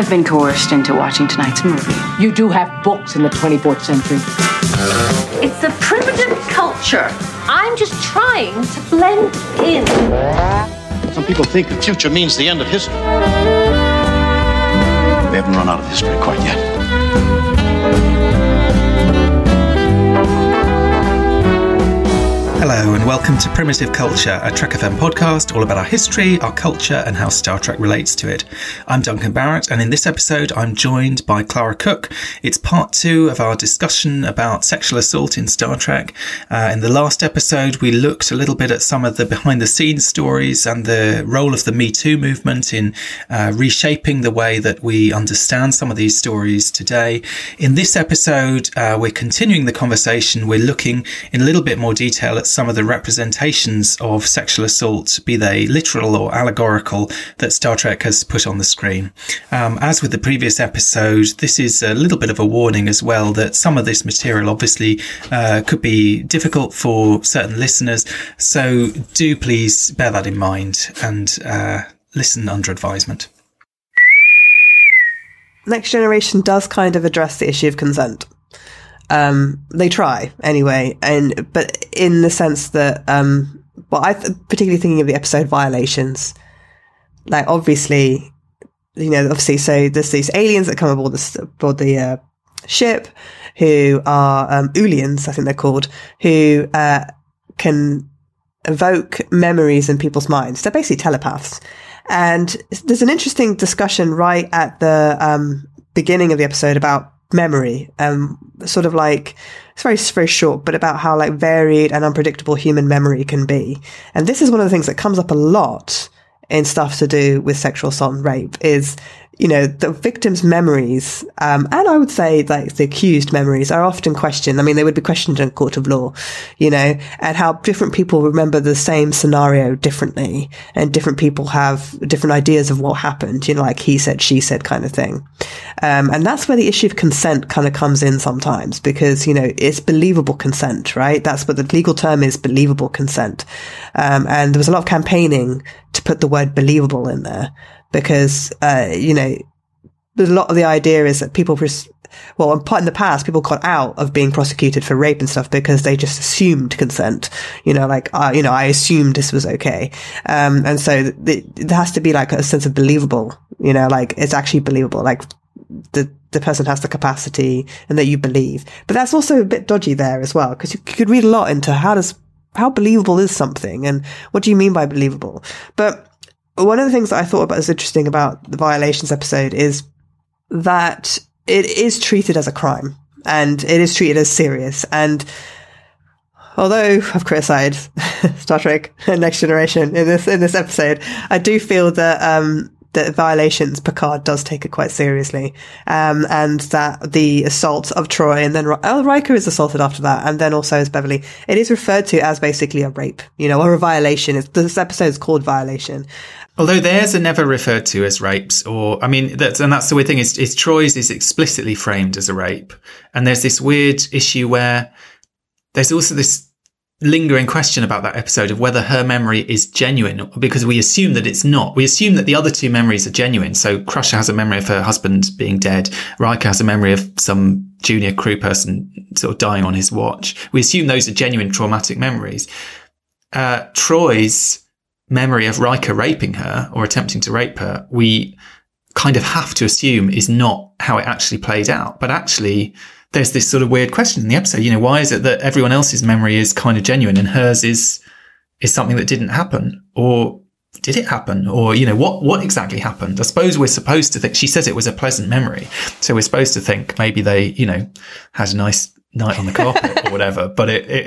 I've been coerced into watching tonight's movie. You do have books in the 24th century. It's a primitive culture. I'm just trying to blend in. Some people think the future means the end of history. We haven't run out of history quite yet. Hello and welcome to Primitive Culture, a Trek FM podcast all about our history, our culture, and how Star Trek relates to it. I'm Duncan Barrett, and in this episode, I'm joined by Clara Cook. It's part two of our discussion about sexual assault in Star Trek. Uh, in the last episode, we looked a little bit at some of the behind the scenes stories and the role of the Me Too movement in uh, reshaping the way that we understand some of these stories today. In this episode, uh, we're continuing the conversation. We're looking in a little bit more detail at some of the representations of sexual assault, be they literal or allegorical, that Star Trek has put on the screen. Um, as with the previous episode, this is a little bit of a warning as well that some of this material obviously uh, could be difficult for certain listeners. So do please bear that in mind and uh, listen under advisement. Next Generation does kind of address the issue of consent. Um, they try anyway, and but in the sense that, um, well, I th- particularly thinking of the episode violations. Like obviously, you know, obviously, so there's these aliens that come aboard the aboard the uh, ship who are um, Ullians, I think they're called, who uh, can evoke memories in people's minds. They're basically telepaths. And there's an interesting discussion right at the um, beginning of the episode about memory, um, sort of like it's very very short, but about how like varied and unpredictable human memory can be. And this is one of the things that comes up a lot in stuff to do with sexual assault and rape is you know, the victim's memories, um, and I would say like the accused memories are often questioned. I mean, they would be questioned in a court of law, you know, and how different people remember the same scenario differently and different people have different ideas of what happened, you know, like he said, she said kind of thing. Um, and that's where the issue of consent kind of comes in sometimes because, you know, it's believable consent, right? That's what the legal term is believable consent. Um, and there was a lot of campaigning to put the word believable in there because, uh, you know, a lot of the idea is that people, pres- well, in the past, people got out of being prosecuted for rape and stuff because they just assumed consent. You know, like, uh, you know, I assumed this was okay. Um, and so th- there has to be like a sense of believable, you know, like it's actually believable. Like the, the person has the capacity and that you believe. But that's also a bit dodgy there as well, because you could read a lot into how does, how believable is something and what do you mean by believable? But one of the things that I thought about is interesting about the violations episode is that it is treated as a crime and it is treated as serious. And although I've criticized Star Trek Next Generation in this in this episode, I do feel that um, the violations Picard does take it quite seriously, um, and that the assault of Troi and then oh, Riker is assaulted after that, and then also as Beverly, it is referred to as basically a rape, you know, or a violation. It's, this episode is called violation, Although theirs are never referred to as rapes, or I mean, that's and that's the weird thing is, is Troi's is explicitly framed as a rape, and there's this weird issue where there's also this lingering question about that episode of whether her memory is genuine because we assume that it's not. We assume that the other two memories are genuine. So Crusher has a memory of her husband being dead. Riker has a memory of some junior crew person sort of dying on his watch. We assume those are genuine traumatic memories. Uh, Troi's memory of Riker raping her or attempting to rape her, we kind of have to assume is not how it actually played out. But actually, there's this sort of weird question in the episode. You know, why is it that everyone else's memory is kind of genuine and hers is is something that didn't happen, or did it happen, or you know, what what exactly happened? I suppose we're supposed to think. She says it was a pleasant memory, so we're supposed to think maybe they, you know, had a nice night on the carpet or whatever. But it, it,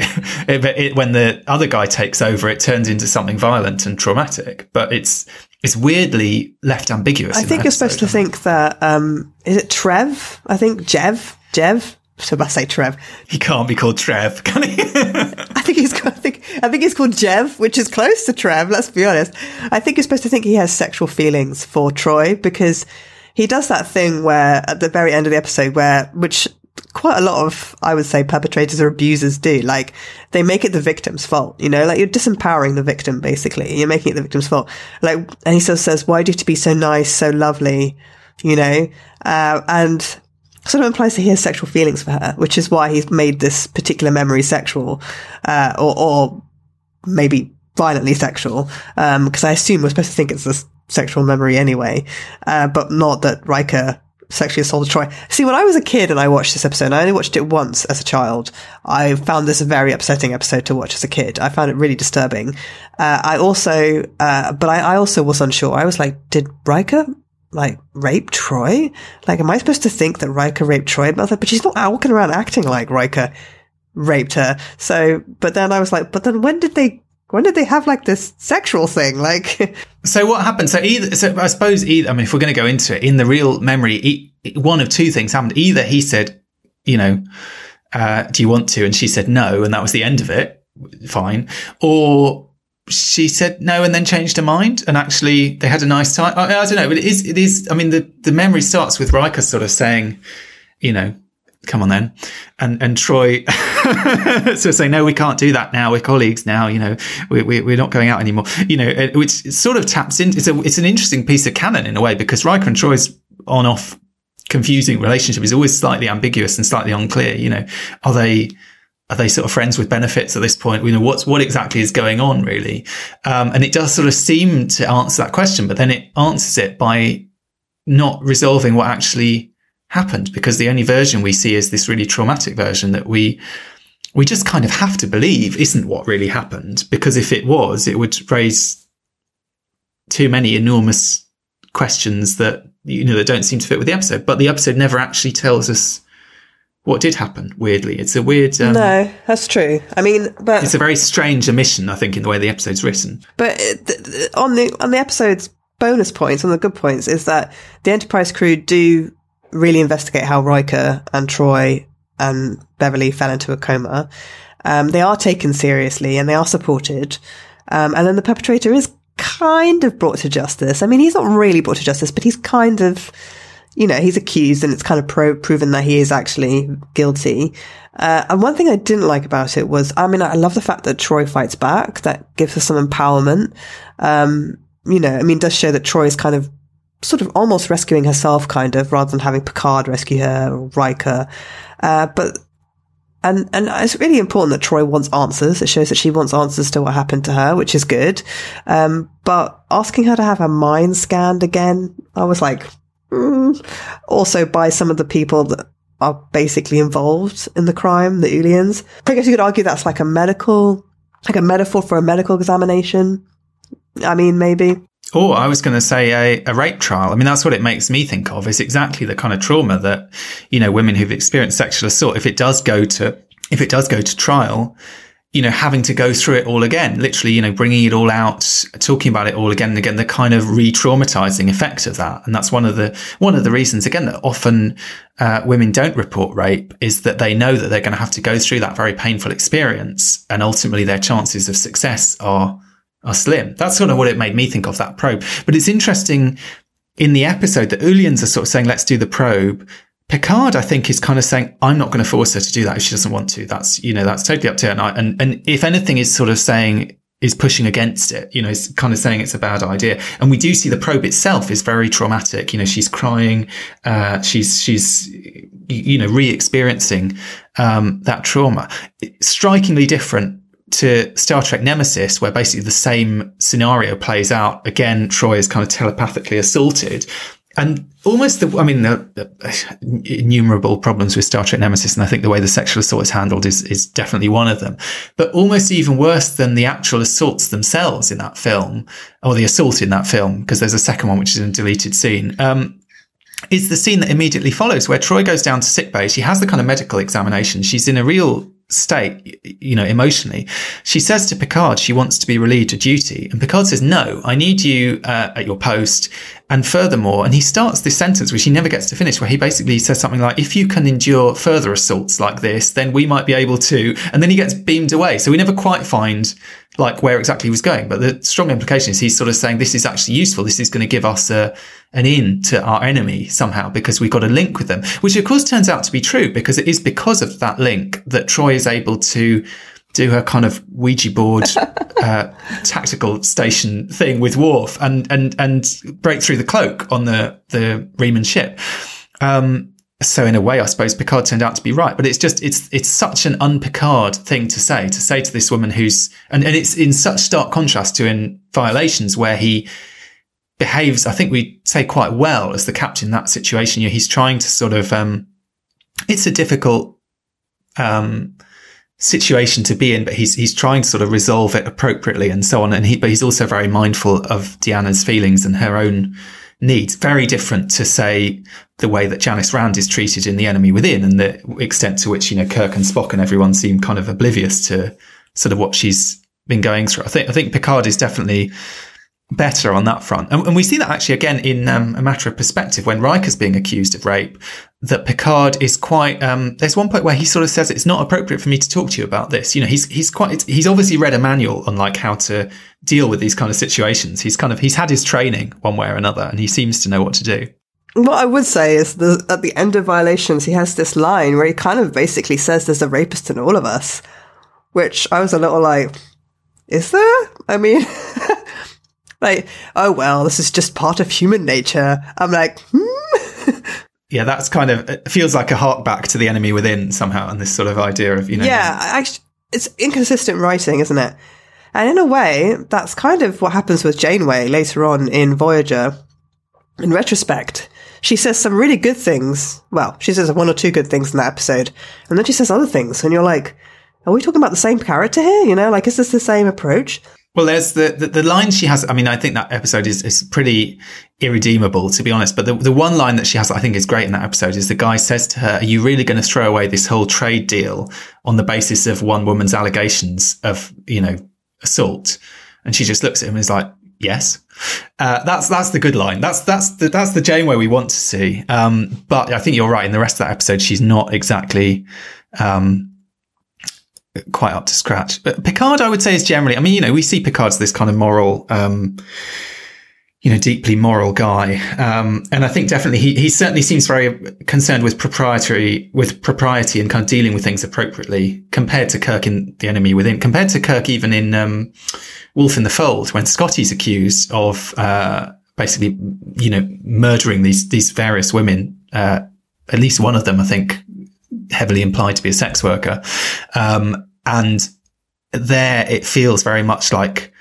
it, it, when the other guy takes over, it turns into something violent and traumatic. But it's it's weirdly left ambiguous. I think you're supposed to think that um, is it Trev? I think Jev, Jev. So I say Trev. He can't be called Trev, can he? I think he's. I think. I think he's called Jev, which is close to Trev. Let's be honest. I think you're supposed to think he has sexual feelings for Troi because he does that thing where at the very end of the episode where which quite a lot of, I would say, perpetrators or abusers do. Like, they make it the victim's fault, you know, like you're disempowering the victim, basically. You're making it the victim's fault. Like, and he sort of says, why do you have to be so nice, so lovely, you know? Uh, and sort of implies that he has sexual feelings for her, which is why he's made this particular memory sexual, uh, or, or maybe violently sexual, um, because I assume we're supposed to think it's a sexual memory anyway, uh, but not that Riker sexually assaulted Troi. See, when I was a kid and I watched this episode, I only watched it once as a child, I found this a very upsetting episode to watch as a kid. I found it really disturbing. Uh, I also, uh, but I, I, also was unsure. I was like, did Riker like rape Troi? Like, am I supposed to think that Riker raped Troi? But she's not walking around acting like Riker raped her. So, but then I was like, but then when did they when did they have like this sexual thing? Like, so what happened? So either, so I suppose either, I mean, if we're going to go into it in the real memory, one of two things happened. Either he said, you know, uh, do you want to? And she said no. And that was the end of it. Fine. Or she said no and then changed her mind and actually they had a nice time. I, I don't know, but it is, it is, I mean, the, the memory starts with Riker sort of saying, you know, come on then. And, and Troi so saying, no, we can't do that now. We're colleagues now. You know, we, we, we're not going out anymore. You know, which sort of taps into, it's a, it's an interesting piece of canon in a way because Riker and Troi's on off confusing relationship is always slightly ambiguous and slightly unclear. You know, are they, are they sort of friends with benefits at this point? You know, what's, what exactly is going on really? Um, and it does sort of seem to answer that question, but then it answers it by not resolving what actually happened because the only version we see is this really traumatic version that we we just kind of have to believe isn't what really happened because if it was it would raise too many enormous questions that you know that don't seem to fit with the episode. But the episode never actually tells us what did happen weirdly. It's a weird um, no that's true. I mean but it's a very strange omission i think in the way the episode's written. But on the on the episode's bonus points on the good points is that the enterprise crew do really investigate how Riker and Troi and Beverly fell into a coma. Um, they are taken seriously and they are supported. Um, and then the perpetrator is kind of brought to justice. I mean, he's not really brought to justice, but he's kind of, you know, he's accused and it's kind of pro- proven that he is actually guilty. Uh, and one thing I didn't like about it was, I mean, I love the fact that Troi fights back. That gives us some empowerment. Um, you know, I mean, does show that Troi is kind of sort of almost rescuing herself, kind of, rather than having Picard rescue her or Riker. Uh, but and and it's really important that Troi wants answers. It shows that she wants answers to what happened to her, which is good. Um, but asking her to have her mind scanned again, I was like, mm. also by some of the people that are basically involved in the crime, the Ullians. I guess you could argue that's like a medical, like a metaphor for a medical examination. I mean, maybe. Oh, I was going to say a, a, rape trial. I mean, that's what it makes me think of is exactly the kind of trauma that, you know, women who've experienced sexual assault, if it does go to, if it does go to trial, you know, having to go through it all again, literally, you know, bringing it all out, talking about it all again and again, the kind of re-traumatizing effect of that. And that's one of the, one of the reasons, again, that often, uh, women don't report rape is that they know that they're going to have to go through that very painful experience. And ultimately their chances of success are, are slim. That's sort of what it made me think of that probe. But it's interesting in the episode that Ullians are sort of saying, let's do the probe. Picard, I think, is kind of saying, I'm not going to force her to do that if she doesn't want to. That's, you know, that's totally up to her. And, I, and, and if anything is sort of saying, is pushing against it, you know, is kind of saying it's a bad idea. And we do see the probe itself is very traumatic. You know, she's crying, uh, she's, she's, you know, re-experiencing, um, that trauma. Strikingly different to Star Trek Nemesis, where basically the same scenario plays out. Again, Troi is kind of telepathically assaulted. and almost the, I mean, the, the, innumerable problems with Star Trek Nemesis, and I think the way the sexual assault is handled is, is definitely one of them. But almost even worse than the actual assaults themselves in that film, or the assault in that film, because there's a second one which is in a deleted scene. Um, is the scene that immediately follows where Troi goes down to sickbay. She has the kind of medical examination. She's in a real state, you know, emotionally. She says to Picard she wants to be relieved of duty. And Picard says, no, I need you uh, at your post. And furthermore, and he starts this sentence, which he never gets to finish, where he basically says something like, if you can endure further assaults like this, then we might be able to. And then he gets beamed away. So we never quite find like where exactly he was going. But the strong implication is he's sort of saying this is actually useful. This is going to give us a, an in to our enemy somehow because we've got a link with them, which of course turns out to be true because it is because of that link that Troi is able to do her kind of Ouija board uh, tactical station thing with Worf and and and break through the cloak on the the Reman ship. Um, so in a way, I suppose Picard turned out to be right, but it's just it's it's such an un-Picard thing to say to say to this woman who's and, and it's in such stark contrast to in Violations where he behaves, I think we say quite well as the captain in that situation. You know, he's trying to sort of, um, it's a difficult, um, situation to be in, but he's, he's trying to sort of resolve it appropriately and so on. And he, but he's also very mindful of Deanna's feelings and her own needs. Very different to say the way that Janice Rand is treated in The Enemy Within and the extent to which, you know, Kirk and Spock and everyone seem kind of oblivious to sort of what she's been going through. I think, I think Picard is definitely, better on that front. And, and we see that actually again in um, a matter of perspective when Riker's being accused of rape, that Picard is quite, um, there's one point where he sort of says it's not appropriate for me to talk to you about this. You know, he's, he's quite, he's obviously read a manual on like how to deal with these kind of situations. He's kind of, he's had his training one way or another and he seems to know what to do. What I would say is that at the end of Violations, he has this line where he kind of basically says there's a rapist in all of us, which I was a little like, is there? I mean, like, oh well, this is just part of human nature. I'm like, hmm. yeah, that's kind of it feels like a hark back to the enemy within somehow, and this sort of idea of you know, yeah, actually, it's inconsistent writing, isn't it? And in a way, that's kind of what happens with Janeway later on in Voyager. In retrospect, she says some really good things. Well, she says one or two good things in that episode, and then she says other things, and you're like, are we talking about the same character here? You know, like, is this the same approach? Well, there's the, the, the line she has. I mean, I think that episode is, is pretty irredeemable, to be honest. But the, the one line that she has, I think is great in that episode is the guy says to her, are you really going to throw away this whole trade deal on the basis of one woman's allegations of, you know, assault? And she just looks at him and is like, yes. Uh, that's, that's the good line. That's, that's the, that's the Janeway we want to see. Um, but I think you're right. In the rest of that episode, she's not exactly, um, quite up to scratch. But Picard, I would say, is generally, I mean, you know, we see Picard's this kind of moral, um, you know, deeply moral guy. Um, and I think definitely he, he certainly seems very concerned with proprietary, with propriety and kind of dealing with things appropriately compared to Kirk in The Enemy Within, compared to Kirk even in, um, Wolf in the Fold, when Scotty's accused of, uh, basically, you know, murdering these, these various women, uh, at least one of them, I think, heavily implied to be a sex worker. Um, and there it feels very much like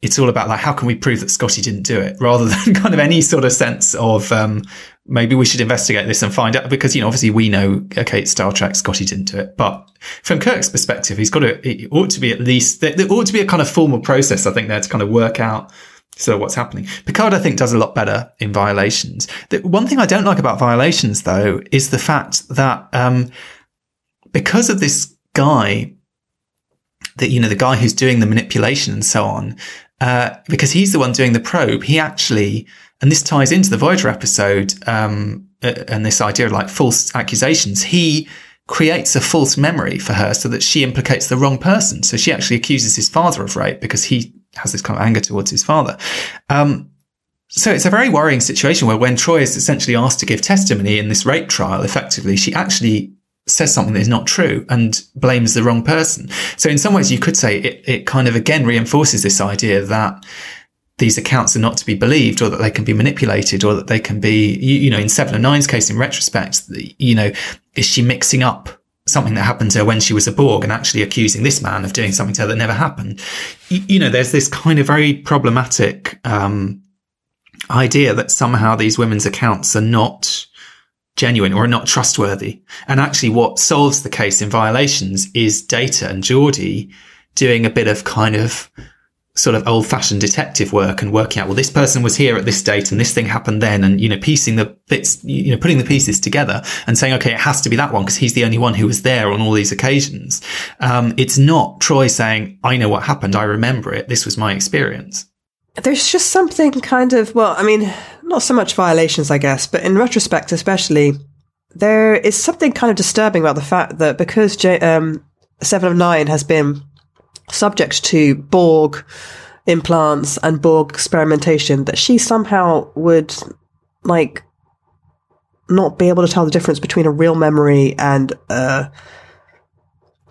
it's all about like, how can we prove that Scotty didn't do it rather than kind of any sort of sense of, um, maybe we should investigate this and find out because, you know, obviously we know, okay, it's Star Trek, Scotty didn't do it. But from Kirk's perspective, he's got to, it ought to be at least, there, there ought to be a kind of formal process, I think, there to kind of work out so what's happening? Picard, I think, does a lot better in Violations. The one thing I don't like about Violations, though, is the fact that um, because of this guy, that you know, the guy who's doing the manipulation and so on, uh, because he's the one doing the probe, he actually, and this ties into the Voyager episode, um, uh, and this idea of like false accusations. He creates a false memory for her so that she implicates the wrong person. So she actually accuses his father of rape because he has this kind of anger towards his father. Um, so it's a very worrying situation where when Troi is essentially asked to give testimony in this rape trial, effectively, she actually says something that is not true and blames the wrong person. So in some ways, you could say it, it kind of again reinforces this idea that these accounts are not to be believed or that they can be manipulated or that they can be, you, you know, in Seven of Nine's case, in retrospect, you know, is she mixing up something that happened to her when she was a Borg and actually accusing this man of doing something to her that never happened. You, you know, there's this kind of very problematic, um, idea that somehow these women's accounts are not genuine or not trustworthy. And actually what solves the case in violations is Data and Geordi doing a bit of kind of sort of old fashioned detective work and working out, well, this person was here at this date and this thing happened then and, you know, piecing the bits, you know, putting the pieces together and saying, okay, it has to be that one because he's the only one who was there on all these occasions. Um, it's not Troi saying, I know what happened. I remember it. This was my experience. There's just something kind of, well, I mean, not so much violations, I guess, but in retrospect, especially, there is something kind of disturbing about the fact that because J- um, Seven of Nine has been subject to Borg implants and Borg experimentation, that she somehow would like not be able to tell the difference between a real memory and a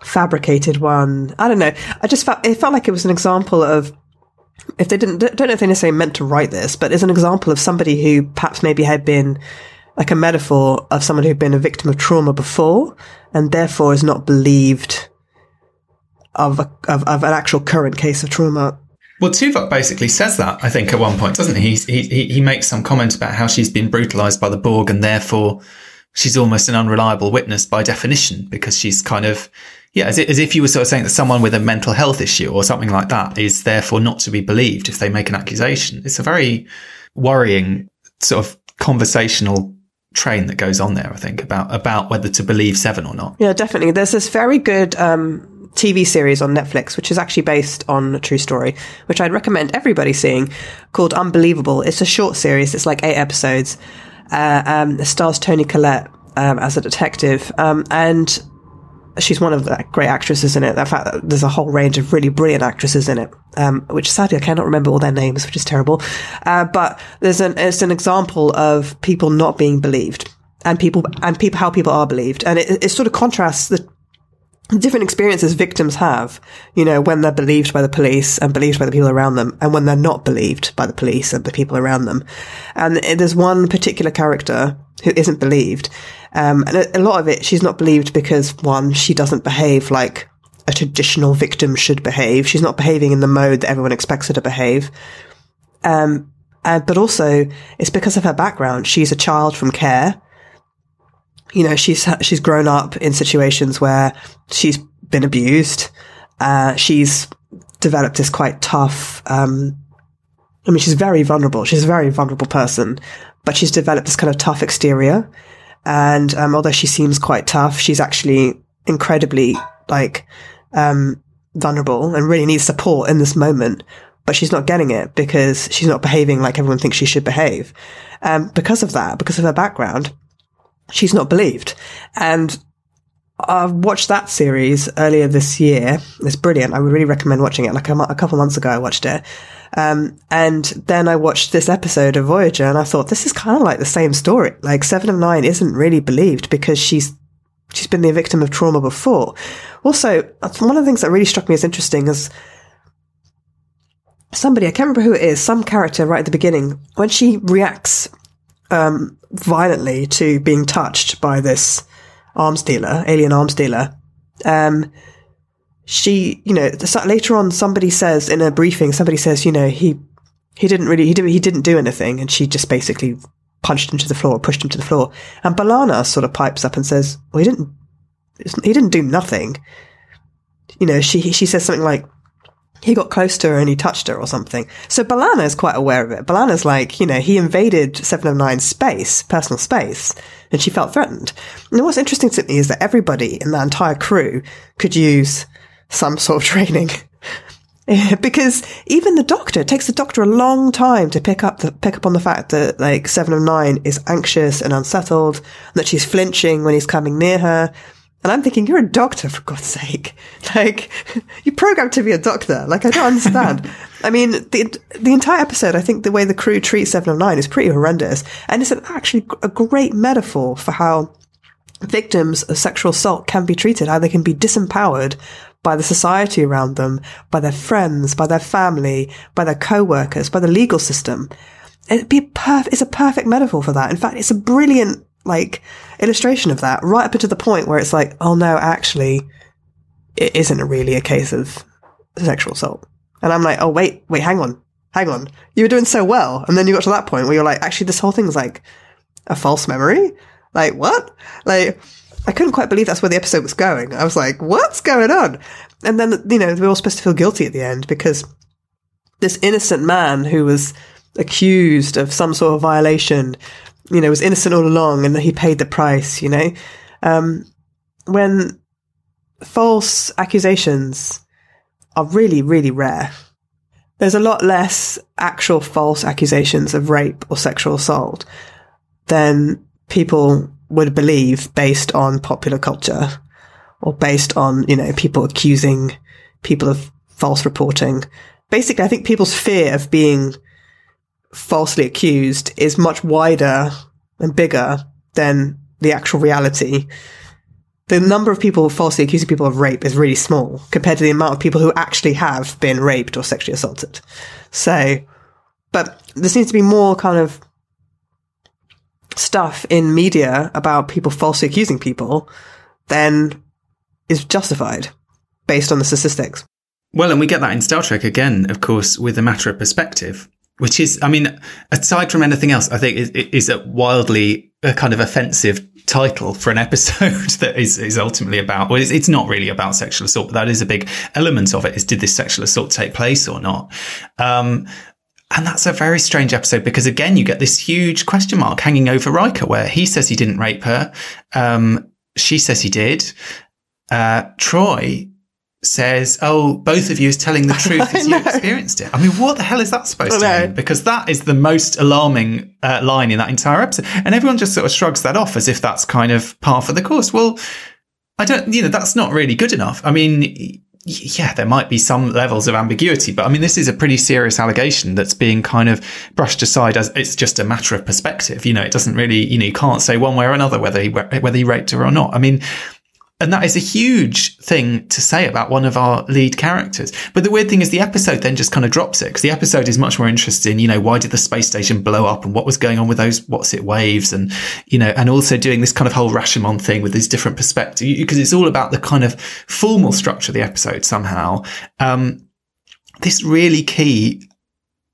fabricated one. I don't know. I just felt it felt like it was an example of if they didn't don't know if they necessarily meant to write this, but it's an example of somebody who perhaps maybe had been like a metaphor of someone who'd been a victim of trauma before and therefore is not believed of, a, of, of an actual current case of trauma. Well, Tuvok basically says that, I think, at one point, doesn't he? He, he, he makes some comment about how she's been brutalized by the Borg and therefore she's almost an unreliable witness by definition because she's kind of, yeah, as, as if you were sort of saying that someone with a mental health issue or something like that is therefore not to be believed if they make an accusation. It's a very worrying sort of conversational train that goes on there, I think, about, about whether to believe Seven or not. Yeah, definitely. There's this very good, um, TV series on Netflix, which is actually based on a true story, which I'd recommend everybody seeing, called Unbelievable. It's a short series. It's like eight episodes. Uh, um, it stars Toni Collette um, as a detective, um, and she's one of the great actresses in it. In fact, that there's a whole range of really brilliant actresses in it, um, which sadly I cannot remember all their names, which is terrible. Uh, but there's an it's an example of people not being believed and people and people how people are believed, and it, it sort of contrasts the different experiences victims have, you know, when they're believed by the police and believed by the people around them, and when they're not believed by the police and the people around them. And there's one particular character who isn't believed. Um, and a, a lot of it, she's not believed because one, she doesn't behave like a traditional victim should behave. She's not behaving in the mode that everyone expects her to behave. Um, and, but also it's because of her background. She's a child from care you know, she's, she's grown up in situations where she's been abused. Uh, she's developed this quite tough, um, I mean, she's very vulnerable. She's a very vulnerable person, but she's developed this kind of tough exterior. And, um, although she seems quite tough, she's actually incredibly, like, um, vulnerable and really needs support in this moment. But she's not getting it because she's not behaving like everyone thinks she should behave. Um, because of that, because of her background, she's not believed. And I watched that series earlier this year. It's brilliant. I would really recommend watching it. Like a, a couple months ago, I watched it. Um, and then I watched this episode of Voyager and I thought this is kind of like the same story. Like Seven of Nine isn't really believed because she's, she's been the victim of trauma before. Also, one of the things that really struck me as interesting is somebody, I can't remember who it is, some character right at the beginning, when she reacts um, violently to being touched by this arms dealer, alien arms dealer. Um, she, you know, later on, somebody says in a briefing, somebody says, you know, he, he didn't really, he, didn't he didn't do anything. And she just basically punched him to the floor, pushed him to the floor. And B'Elanna sort of pipes up and says, well, he didn't, he didn't do nothing. You know, she, she says something like, he got close to her and he touched her or something. So B'Elanna is quite aware of it. B'Elanna's like, you know, he invaded Seven oh of Nine's space, personal space, and she felt threatened. And what's interesting to me is that everybody in that entire crew could use some sort of training. because even the doctor, it takes the doctor a long time to pick up the, pick up on the fact that like Seven of Nine is anxious and unsettled, and that she's flinching when he's coming near her, and I'm thinking, you're a doctor, for God's sake. Like, you programmed to be a doctor. Like, I don't understand. I mean, the, the entire episode, I think the way the crew treats Seven of Nine is pretty horrendous. And it's an, actually a great metaphor for how victims of sexual assault can be treated, how they can be disempowered by the society around them, by their friends, by their family, by their co-workers, by the legal system. It'd be perf- it's a perfect metaphor for that. In fact, it's a brilliant like illustration of that right up to the point where it's like, oh no, actually, it isn't really a case of sexual assault. And I'm like, oh wait, wait, hang on. hang on, you were doing so well. And then you got to that point where you're like, actually, this whole thing's like a false memory. Like, what? Like, I couldn't quite believe that's where the episode was going. I was like, what's going on? And then, you know, we are all supposed to feel guilty at the end because this innocent man who was accused of some sort of violation, you know, was innocent all along and he paid the price, you know? Um, when false accusations are really, really rare, there's a lot less actual false accusations of rape or sexual assault than people would believe based on popular culture or based on, you know, people accusing people of false reporting. Basically, I think people's fear of being falsely accused is much wider and bigger than the actual reality. The number of people falsely accusing people of rape is really small compared to the amount of people who actually have been raped or sexually assaulted. So, but there seems to be more kind of stuff in media about people falsely accusing people then is justified based on the statistics. Well, and we get that in Star Trek again, of course, with a matter of perspective, which is, I mean, aside from anything else, I think is, is a wildly a kind of offensive title for an episode that is, is ultimately about, well, it's, it's, not really about sexual assault, but that is a big element of it is did this sexual assault take place or not? Um, and that's a very strange episode because again, you get this huge question mark hanging over Riker where he says he didn't rape her. Um, she says he did. Uh, Troi says, "Oh, both of you is telling the truth as you experienced it." I mean, what the hell is that supposed to mean? Because that is the most alarming uh, line in that entire episode, and everyone just sort of shrugs that off as if that's kind of par for the course. Well, I don't, you know, that's not really good enough. I mean. Yeah, there might be some levels of ambiguity, but I mean, this is a pretty serious allegation that's being kind of brushed aside as it's just a matter of perspective. You know, it doesn't really, you know, you can't say one way or another whether he whether he raped her or not. I mean, and that is a huge thing to say about one of our lead characters. But the weird thing is the episode then just kind of drops it because the episode is much more interested in, you know, why did the space station blow up and what was going on with those what's it waves and, you know, and also doing this kind of whole Rashomon thing with these different perspectives because it's all about the kind of formal structure of the episode somehow. Um, this really key,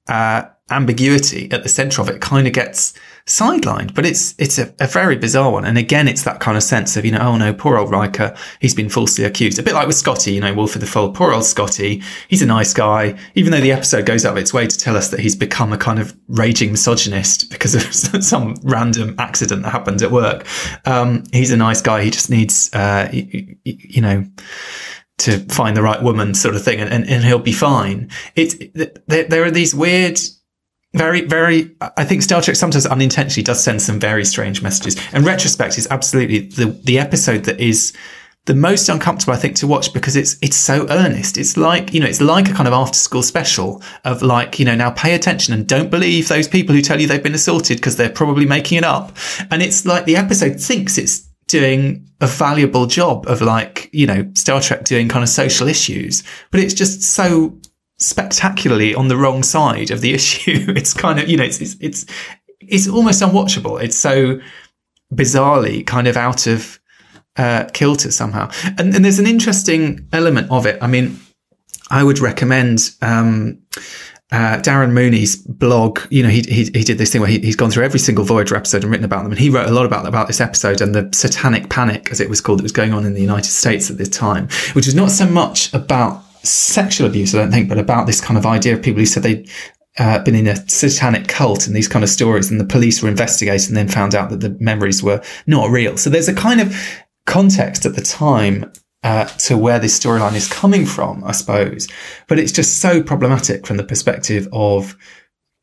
uh, ambiguity at the center of it kind of gets sidelined, but it's it's a, a, very bizarre one. And again, it's that kind of sense of you know, oh no, poor old Riker, he's been falsely accused. A bit like with Scotty, you know, Wolf in the Fold, poor old Scotty, he's a nice guy. Even though the episode goes out of its way to tell us that he's become a kind of raging misogynist because of some random accident that happened at work. Um, he's a nice guy. He just needs, uh, you, you know to find the right woman sort of thing and, and, and he'll be fine. It's, there, there are these weird very, very, I think Star Trek sometimes unintentionally does send some very strange messages. And retrospect is absolutely the, the episode that is the most uncomfortable, I think, to watch because it's, it's so earnest. It's like, you know, it's like a kind of after school special of like, you know, now pay attention and don't believe those people who tell you they've been assaulted because they're probably making it up. And it's like the episode thinks it's doing a valuable job of like, you know, Star Trek doing kind of social issues, but it's just so spectacularly on the wrong side of the issue. it's kind of, you know, it's, it's, it's, it's almost unwatchable. It's so bizarrely kind of out of, uh, kilter somehow. And, and there's an interesting element of it. I mean, I would recommend, um, uh, Darren Mooney's blog, you know, he, he, he did this thing where he, has gone through every single Voyager episode and written about them. And he wrote a lot about, about this episode and the satanic panic, as it was called, that was going on in the United States at this time, which is not so much about sexual abuse, I don't think, but about this kind of idea of people who said they'd uh, been in a satanic cult and these kind of stories, and the police were investigating and then found out that the memories were not real. So there's a kind of context at the time uh, to where this storyline is coming from, I suppose. But it's just so problematic from the perspective of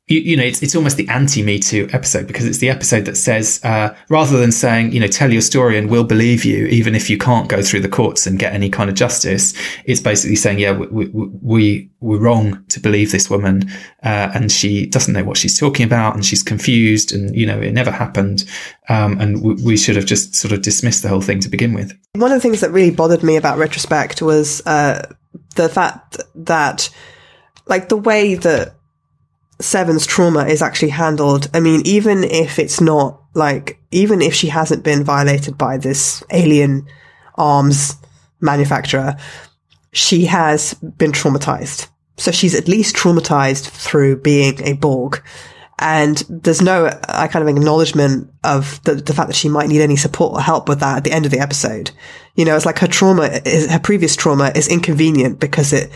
you, you, know, it's, it's almost the anti Me Too episode because it's the episode that says, uh, rather than saying, you know, tell your story and we'll believe you, even if you can't go through the courts and get any kind of justice, it's basically saying, yeah, we, we, we were wrong to believe this woman. Uh, and she doesn't know what she's talking about and she's confused and, you know, it never happened. Um, and we, we should have just sort of dismissed the whole thing to begin with. One of the things that really bothered me about retrospect was, uh, the fact that, like, the way that Seven's trauma is actually handled. I mean, even if it's not like, even if she hasn't been violated by this alien arms manufacturer, she has been traumatized. So she's at least traumatized through being a Borg. And there's no uh, kind of acknowledgement of the, the fact that she might need any support or help with that at the end of the episode. You know, it's like her trauma, is, her previous trauma is inconvenient because it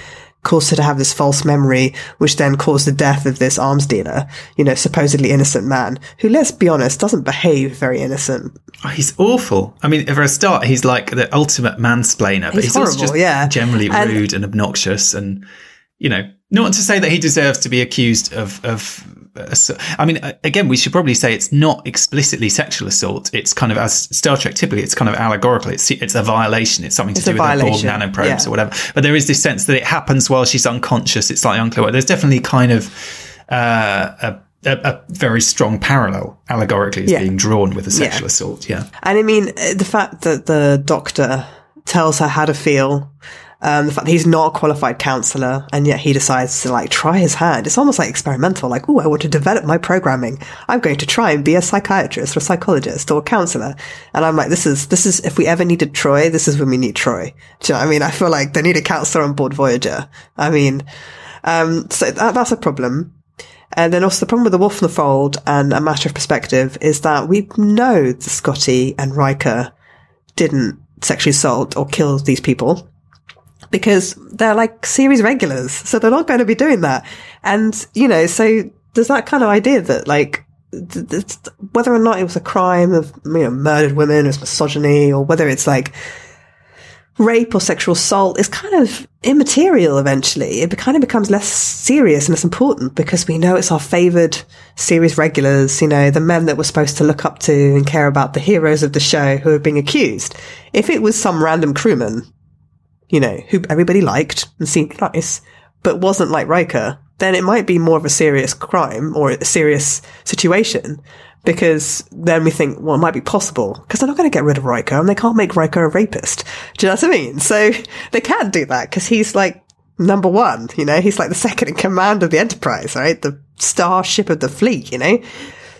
caused her to have this false memory, which then caused the death of this arms dealer, you know, supposedly innocent man, who, let's be honest, doesn't behave very innocent. Oh, he's awful. I mean, for a start, he's like the ultimate mansplainer, but He's he's, also horrible, just yeah. generally And- rude and obnoxious, and you know, not to say that he deserves to be accused of of. I mean, again, we should probably say it's not explicitly sexual assault. It's kind of as Star Trek typically, it's kind of allegorical. It's it's a violation. It's something to It's do with the Borg nanoprobes yeah. or whatever. But there is this sense that it happens while she's unconscious. It's slightly unclear. There's definitely kind of uh, a, a, a very strong parallel allegorically is Yeah. being drawn with a sexual Yeah. assault. Yeah. And I mean, uh, the fact that the doctor tells her how to feel, um, the fact that he's not a qualified counselor, and yet he decides to like try his hand. It's almost like experimental. Like, oh, I want to develop my programming. I'm going to try and be a psychiatrist or a psychologist or a counselor. And I'm like, this is this is if we ever needed Troi, this is when we need Troi. Do you know what I mean? I feel like they need a counselor on board Voyager. I mean, um, so that, that's a problem. And then also the problem with the Wolf in the Fold and a matter of perspective is that we know that Scotty and Riker didn't sexually assault or kill these people because they're like series regulars. So they're not going to be doing that. And, you know, so there's that kind of idea that like, th- th- whether or not it was a crime of, you know, murdered women, it's misogyny, or whether it's like rape or sexual assault is kind of immaterial eventually. It kind of becomes less serious and less important because we know it's our favoured series regulars, you know, the men that we're supposed to look up to and care about, the heroes of the show who are being accused. If it was some random crewman, you know, who everybody liked and seemed nice, but wasn't like Riker, then it might be more of a serious crime or a serious situation because then we think, well, it might be possible because they're not going to get rid of Riker and they can't make Riker a rapist. Do you know what I mean? So they can't do that because he's like number one, you know, he's like the second in command of the Enterprise, right? The starship of the fleet, you know?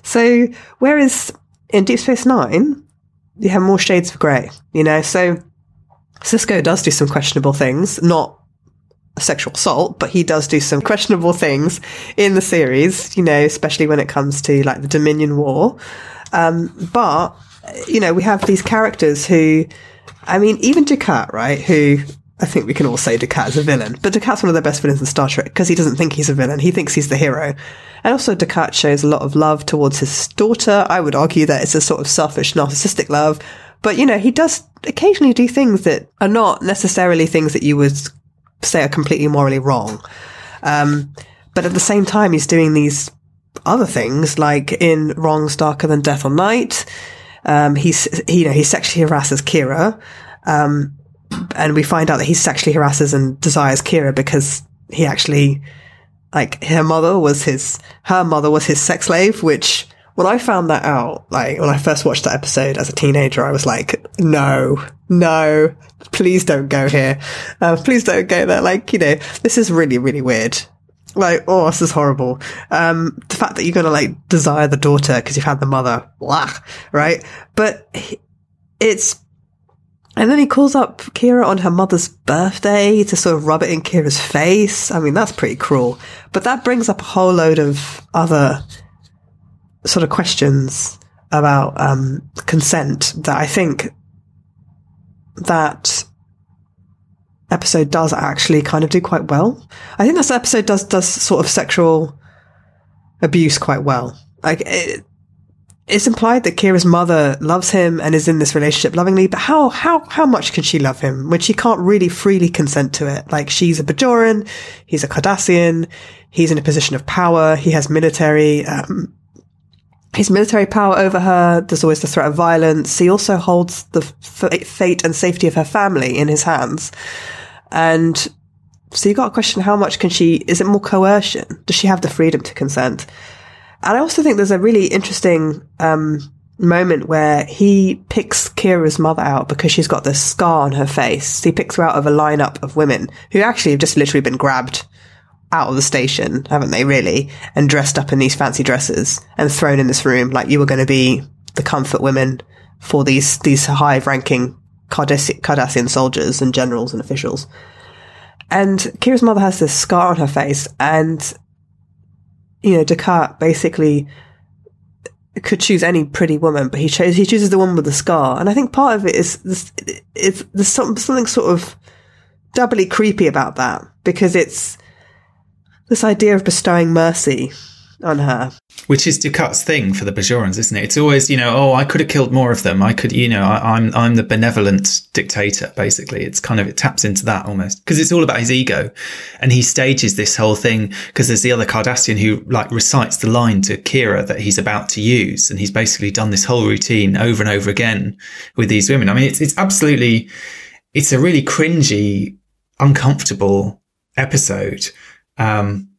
So whereas in Deep Space Nine, you have more shades of grey, you know? So Sisko does do some questionable things, not sexual assault, but he does do some questionable things in the series, you know, especially when it comes to like the Dominion War. Um, but, you know, we have these characters who, I mean, even Dukat, right, who I think we can all say Dukat is a villain, but Dukat's one of the best villains in Star Trek because he doesn't think he's a villain. He thinks he's the hero. And also Dukat shows a lot of love towards his daughter. I would argue that it's a sort of selfish, narcissistic love. But, you know, he does occasionally do things that are not necessarily things that you would say are completely morally wrong. Um, but at the same time, he's doing these other things, like in Wrongs Darker Than Death or Night. Um, he's, he, you know, he sexually harasses Kira. Um, and we find out that he sexually harasses and desires Kira because he actually, like, her mother was his, her mother was his sex slave, which when I found that out, like, when I first watched that episode as a teenager, I was like, no, no, please don't go here. Uh, please don't go there. Like, you know, this is really, really weird. Like, oh, this is horrible. Um, the fact that you're gonna like desire the daughter because you've had the mother, blah, right? But it's, and then he calls up Kira on her mother's birthday to sort of rub it in Kira's face. I mean, that's pretty cruel. But that brings up a whole load of other sort of questions about um, consent that I think that episode does actually kind of do quite well. I think this episode does does sort of sexual abuse quite well. Like it, it's implied that Kira's mother loves him and is in this relationship lovingly, but how how how much can she love him when she can't really freely consent to it? Like she's a Bajoran, he's a Cardassian, he's in a position of power, he has military um, his military power over her. There's always the threat of violence. He also holds the f- fate and safety of her family in his hands. And so you got to question how much can she, is it more coercion? Does she have the freedom to consent? And I also think there's a really interesting, um, moment where he picks Kira's mother out because she's got this scar on her face. He picks her out of a lineup of women who actually have just literally been grabbed out of the station, haven't they, really? And dressed up in these fancy dresses and thrown in this room like you were going to be the comfort women for these, these high ranking Cardassian, soldiers and generals and officials. and Kira's mother has this scar on her face, and you know, Descartes basically could choose any pretty woman, but he chose he chooses the one with the scar, and I think part of it is this, it's there's some, something sort of doubly creepy about that because it's this idea of bestowing mercy on her. Which is Dukat's thing for the Bajorans, isn't it? It's always, you know, oh, I could have killed more of them. I could, you know, I, I'm, I'm the benevolent dictator. Basically, it's kind of it taps into that almost because it's all about his ego, and he stages this whole thing because there's the other Cardassian who like recites the line to Kira that he's about to use, and he's basically done this whole routine over and over again with these women. I mean, it's it's absolutely, it's a really cringy, uncomfortable episode. Um,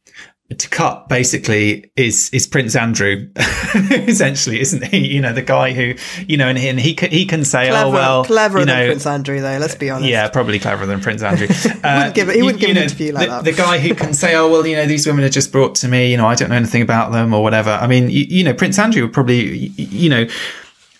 Dukat basically is is Prince Andrew essentially isn't he? You know the guy who you know and he, and he can, he can say clever, oh well cleverer you know, than Prince Andrew though let's be honest. Yeah probably cleverer than Prince Andrew. Uh, wouldn't give, he wouldn't you, give you an interview like the, that. the guy who can say oh well you know these women are just brought to me you know I don't know anything about them or whatever. I mean you, you know Prince Andrew would probably you know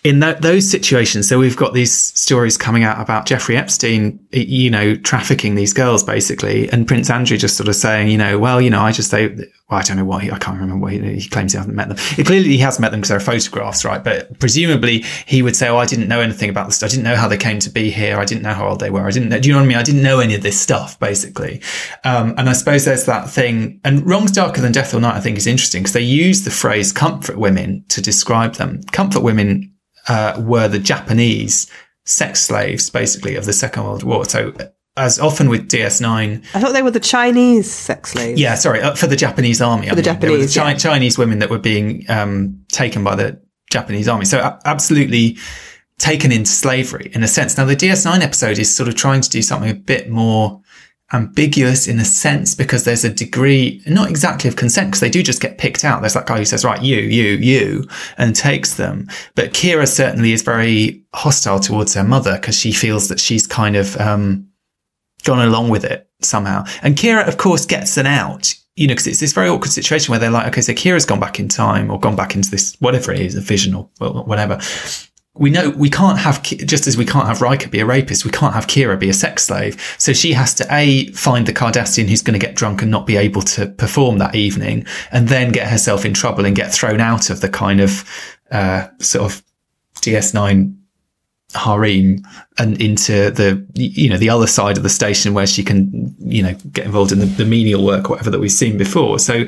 in that, those situations, so we've got these stories coming out about Jeffrey Epstein, you know, trafficking these girls basically, and Prince Andrew just sort of saying, you know, well, you know, I just say, well, I don't know he, I can't remember what he, he claims he hasn't met them. It, clearly, he has met them because there are photographs, right? But presumably, he would say, oh, I didn't know anything about this. I didn't know how they came to be here. I didn't know how old they were. I didn't know. Do you know what I mean? I didn't know any of this stuff basically. Um, and I suppose there's that thing. And Wrongs Darker Than Death or Night, I think, is interesting because they use the phrase "comfort women" to describe them. Comfort women uh, were the Japanese sex slaves, basically, of the Second World War. So, as often with DS9, I thought they were the Chinese sex slaves. yeah, sorry, uh, for the Japanese army. For the There were Japanese, Chi- yeah. Chinese women that were being um, taken by the Japanese army. So, a- absolutely taken into slavery in a sense. Now, the DS9 episode is sort of trying to do something a bit more ambiguous in a sense because there's a degree, not exactly of consent, because they do just get picked out. There's that guy who says, right, you, you, you, and takes them. But Kira certainly is very hostile towards her mother because she feels that she's kind of, um, gone along with it somehow. And Kira, of course, gets an out. You know, because it's this very awkward situation where they're like, okay, so Kira's gone back in time or gone back into this, whatever it is, a vision or whatever we know we can't have just as we can't have Riker be a rapist, we can't have Kira be a sex slave. So she has to a find the Cardassian who's going to get drunk and not be able to perform that evening, and then get herself in trouble and get thrown out of the kind of uh, sort of DS9 harem and into the you know the other side of the station where she can you know get involved in the, the menial work or whatever that we've seen before. So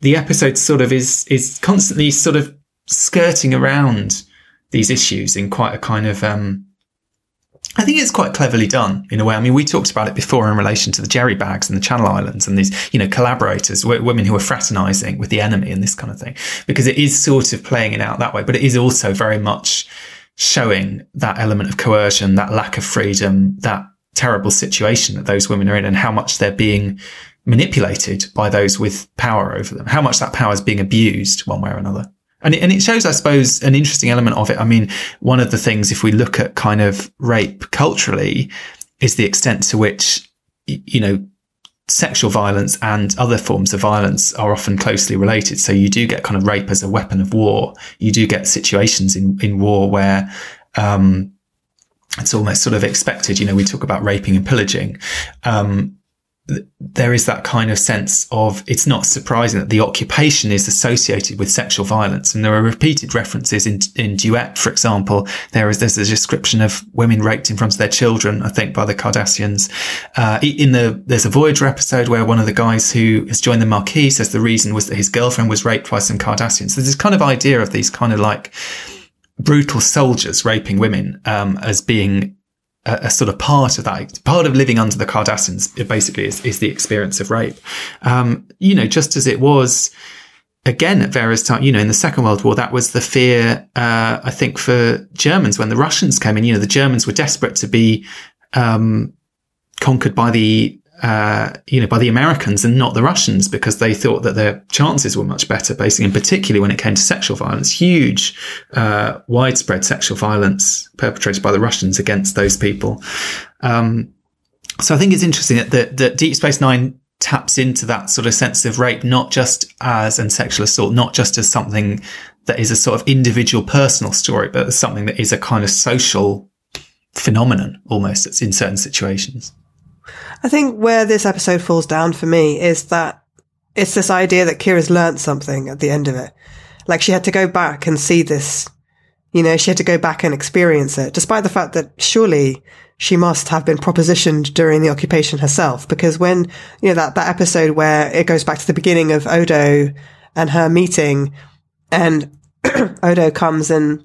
the episode sort of is is constantly sort of skirting around these issues in quite a kind of um, I think it's quite cleverly done in a way. I mean, we talked about it before in relation to the Jerry bags and the Channel Islands and these, you know, collaborators, w- women who are fraternizing with the enemy and this kind of thing, because it is sort of playing it out that way, but it is also very much showing that element of coercion, that lack of freedom, that terrible situation that those women are in and how much they're being manipulated by those with power over them, how much that power is being abused one way or another. And it, and it shows, I suppose, an interesting element of it. I mean, one of the things, if we look at kind of rape culturally, is the extent to which, you know, sexual violence and other forms of violence are often closely related. So you do get kind of rape as a weapon of war. You do get situations in, in war where, um, it's almost sort of expected. You know, we talk about raping and pillaging. Um, there is that kind of sense of it's not surprising that the occupation is associated with sexual violence. And there are repeated references in, in Duet, for example. There is, there's a description of women raped in front of their children, I think, by the Cardassians. Uh, in the, there's a Voyager episode where one of the guys who has joined the Maquis says the reason was that his girlfriend was raped by some Cardassians. There's this kind of idea of these kind of like brutal soldiers raping women, um, as being a, a, sort of part of that, part of living under the Cardassians, basically is, is the experience of rape. Um, you know, just as it was again at various times, you know, in the Second World War, that was the fear, uh, I think for Germans when the Russians came in, you know, the Germans were desperate to be, um, conquered by the uh, you know, by the Americans and not the Russians because they thought that their chances were much better, basically, and particularly when it came to sexual violence, huge, uh, widespread sexual violence perpetrated by the Russians against those people. Um, so I think it's interesting that, that, that Deep Space Nine taps into that sort of sense of rape, not just as, and sexual assault, not just as something that is a sort of individual personal story, but something that is a kind of social phenomenon almost that's in certain situations. I think where this episode falls down for me is that it's this idea that Kira's learnt something at the end of it. Like she had to go back and see this, you know, she had to go back and experience it, despite the fact that surely she must have been propositioned during the occupation herself. Because when, you know, that, that episode where it goes back to the beginning of Odo and her meeting and Odo comes and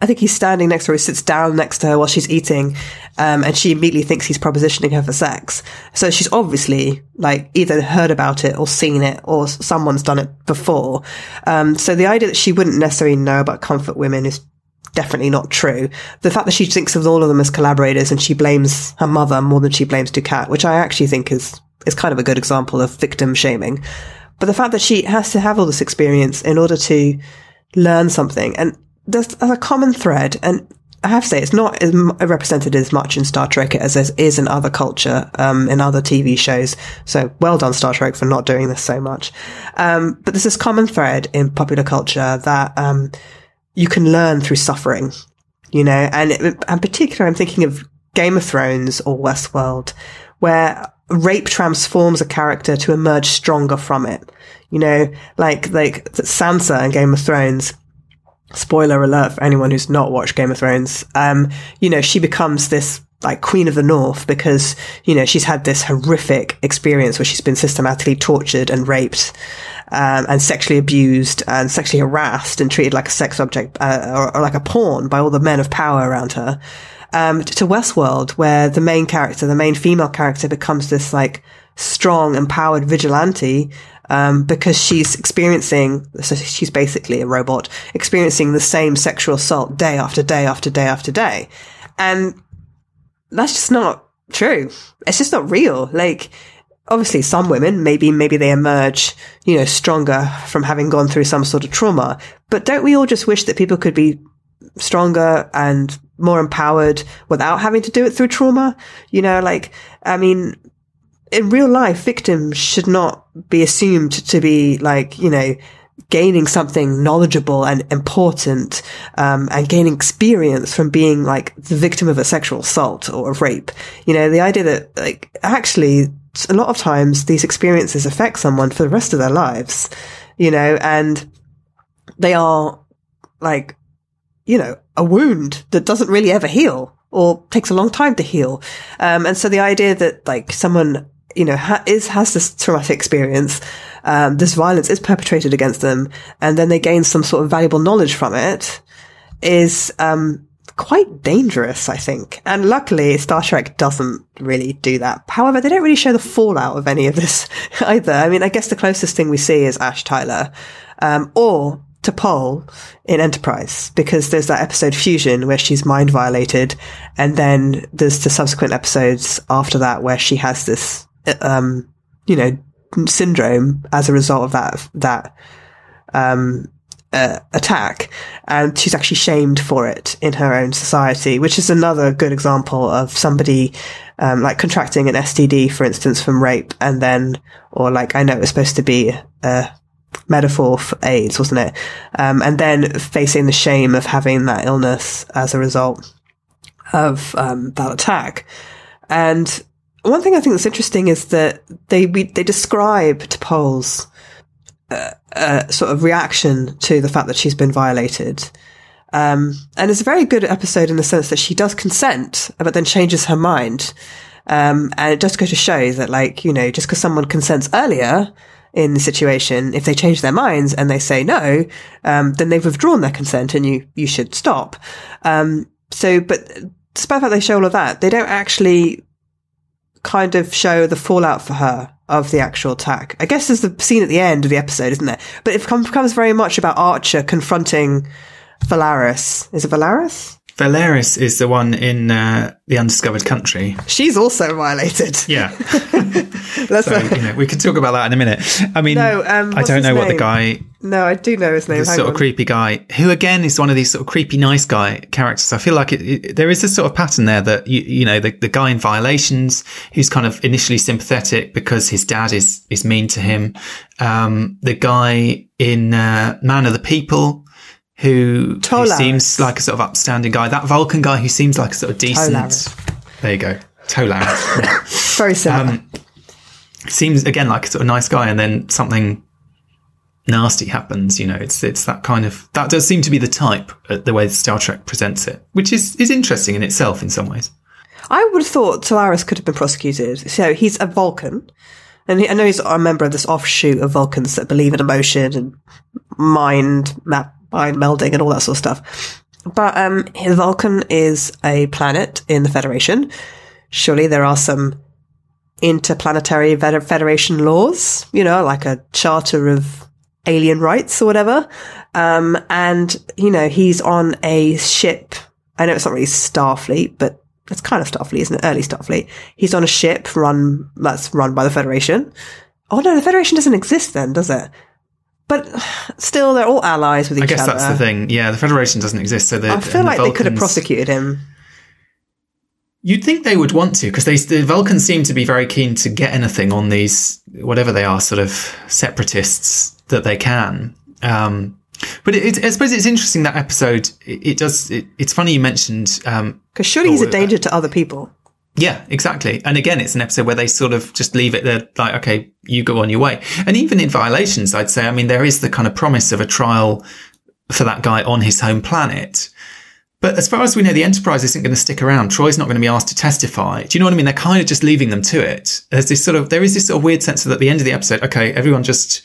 I think he's standing next to her. He sits down next to her while she's eating, um, and she immediately thinks he's propositioning her for sex. So she's obviously like either heard about it or seen it, or someone's done it before. Um, so the idea that she wouldn't necessarily know about comfort women is definitely not true. The fact that she thinks of all of them as collaborators and she blames her mother more than she blames Dukat, which I actually think is is kind of a good example of victim shaming. But the fact that she has to have all this experience in order to learn something and there's a common thread, and I have to say it's not as represented as much in Star Trek as there is in other culture, um, in other TV shows. So well done, Star Trek, for not doing this so much. Um, but there's this common thread in popular culture that um, you can learn through suffering, you know, and in particular, I'm thinking of Game of Thrones or Westworld, where rape transforms a character to emerge stronger from it. You know, like like Sansa in Game of Thrones spoiler alert for anyone who's not watched Game of Thrones, um, you know, she becomes this like queen of the north because, you know, she's had this horrific experience where she's been systematically tortured and raped. Um, and sexually abused and sexually harassed and treated like a sex object uh, or, or, like a pawn by all the men of power around her. Um, to Westworld, where the main character, the main female character, becomes this like strong, empowered vigilante um, because she's experiencing, so she's basically a robot, experiencing the same sexual assault day after day after day after day. And that's just not true. It's just not real. Like, obviously some women, maybe, maybe they emerge, you know, stronger from having gone through some sort of trauma. But don't we all just wish that people could be stronger and more empowered without having to do it through trauma? You know, like, I mean, in real life, victims should not be assumed to be like, you know, gaining something knowledgeable and important, um, and gaining experience from being like the victim of a sexual assault or a rape. You know, the idea that like actually a lot of times these experiences affect someone for the rest of their lives, you know, and they are like, you know, a wound that doesn't really ever heal or takes a long time to heal. Um, and so the idea that like someone you know, ha- is, has this traumatic experience, um, this violence is perpetrated against them, and then they gain some sort of valuable knowledge from it, is, um, quite dangerous, I think. And luckily, Star Trek doesn't really do that. However, they don't really show the fallout of any of this either. I mean, I guess the closest thing we see is Ash Tyler, um, or T'Pol in Enterprise because there's that episode Fusion where she's mind violated, and then there's the subsequent episodes after that where she has this um, you know, syndrome as a result of that, that, um, uh, attack. And she's actually shamed for it in her own society, which is another good example of somebody, um, like contracting an STD, for instance, from rape and then, or like, I know it was supposed to be a metaphor for AIDS, wasn't it? Um, and then facing the shame of having that illness as a result of, um, that attack. And one thing I think that's interesting is that they we, they describe T'Pol's uh, uh, sort of reaction to the fact that she's been violated. Um, and it's a very good episode in the sense that she does consent, but then changes her mind. Um, and it does go to show that, like, you know, just because someone consents earlier in the situation, if they change their minds and they say no, um, then they've withdrawn their consent and you, you should stop. Um, so, but despite the fact they show all of that, they don't actually kind of show the fallout for her of the actual attack. I guess there's the scene at the end of the episode, isn't there? But it becomes very much about Archer confronting Valeris. Is it Valeris? Valeris is the one in uh, the undiscovered country. She's also violated. Yeah. so, you know, we can talk about that in a minute. I mean, no, um, I don't know what the guy. No, I do know his name. The sort on. of creepy guy, who again is one of these sort of creepy nice guy characters. I feel like it, it, there is a sort of pattern there that you, you know the, the guy in Violations who's kind of initially sympathetic because his dad is is mean to him. Um, the guy in uh, Man of the People who, who, seems like a sort of upstanding guy. That Vulcan guy who seems like a sort of decent. There you go. Tolaris. Very similar. Um, seems again like a sort of nice guy, and then something nasty happens. You know, it's it's that kind of that does seem to be the type, uh, the way Star Trek presents it, which is is interesting in itself in some ways. I would have thought Tolaris could have been prosecuted. So he's a Vulcan. And I know he's a member of this offshoot of Vulcans that believe in emotion and mind map, mind melding and all that sort of stuff. But um, Vulcan is a planet in the Federation. Surely there are some interplanetary Federation laws, you know, like a charter of alien rights or whatever. Um, and, you know, he's on a ship. I know it's not really Starfleet, but it's kind of Starfleet, isn't it? Early Starfleet. He's on a ship run, that's run by the Federation. Oh no, the Federation doesn't exist then, does it? But still, they're all allies with each other. I guess other. that's the thing. Yeah, the Federation doesn't exist, so I feel the like they could have prosecuted him. You'd think they would want to because the Vulcans seem to be very keen to get anything on these whatever they are, sort of separatists that they can. Um, but it, it, I suppose it's interesting that episode. It, it does. It, it's funny you mentioned um, Because surely he's a danger to other people. Yeah, exactly. And again, it's an episode where they sort of just leave it there, like, okay, you go on your way. And even in violations, I'd say, I mean, there is the kind of promise of a trial for that guy on his home planet. But as far as we know, the Enterprise isn't going to stick around. Troi's not going to be asked to testify. Do you know what I mean? They're kind of just leaving them to it. There's this sort of, there is this sort of weird sense that at the end of the episode, okay, everyone just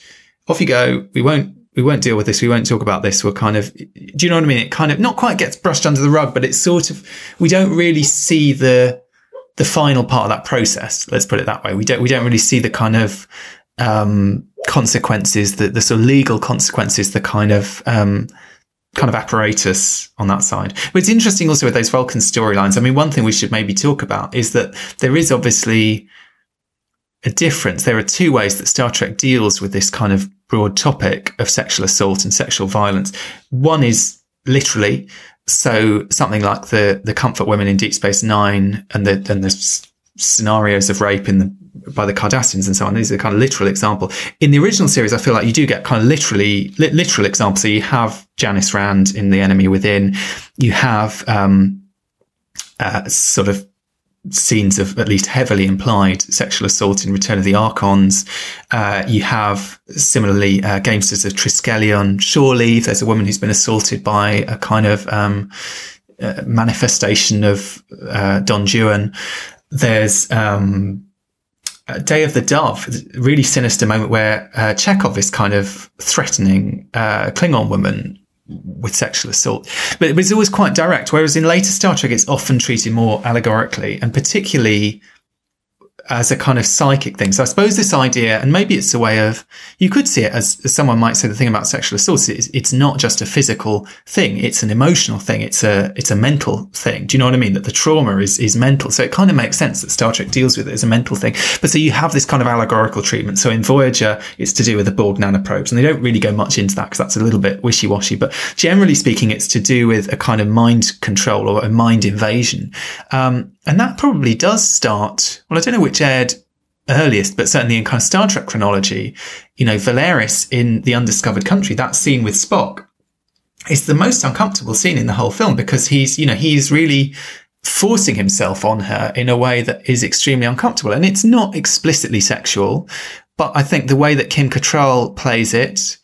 off you go. We won't, we won't deal with this. We won't talk about this. We're kind of, do you know what I mean? It kind of not quite gets brushed under the rug, but it's sort of, we don't really see the, the final part of that process. Let's put it that way. We don't we don't really see the kind of um, consequences, the the sort of legal consequences, the kind of um, kind of apparatus on that side. But it's interesting also with those Vulcan storylines. I mean, one thing we should maybe talk about is that there is obviously a difference. There are two ways that Star Trek deals with this kind of broad topic of sexual assault and sexual violence. One is literally so something like the the comfort women in Deep Space Nine and the and the scenarios of rape in the by the Cardassians and so on. These are kind of literal example. In the original series, I feel like you do get kind of literally li- literal examples. So you have Janice Rand in The Enemy Within. You have um, uh, sort of scenes of at least heavily implied sexual assault in Return of the Archons. Uh, you have similarly uh, gamesters of Triskelion. Surely there's a woman who's been assaulted by a kind of um, uh, manifestation of uh, Don Juan. There's um, uh, Day of the Dove, really sinister moment where uh, Chekhov is kind of threatening a Klingon woman with sexual assault. But it was always quite direct, whereas in later Star Trek, it's often treated more allegorically and particularly as a kind of psychic thing. So I suppose this idea, and maybe it's a way of, you could see it as, as someone might say the thing about sexual assault is it's not just a physical thing. It's an emotional thing. It's a, it's a mental thing. Do you know what I mean? That the trauma is, is mental. So it kind of makes sense that Star Trek deals with it as a mental thing. But so you have this kind of allegorical treatment. So in Voyager, it's to do with the Borg nanoprobes and they don't really go much into that because that's a little bit wishy-washy. But generally speaking, it's to do with a kind of mind control or a mind invasion. Um, and that probably does start, well, I don't know which aired earliest, but certainly in kind of Star Trek chronology, you know, Valeris in The Undiscovered Country, that scene with Spock is the most uncomfortable scene in the whole film because he's, you know, he's really forcing himself on her in a way that is extremely uncomfortable. And it's not explicitly sexual, but I think the way that Kim Cattrall plays it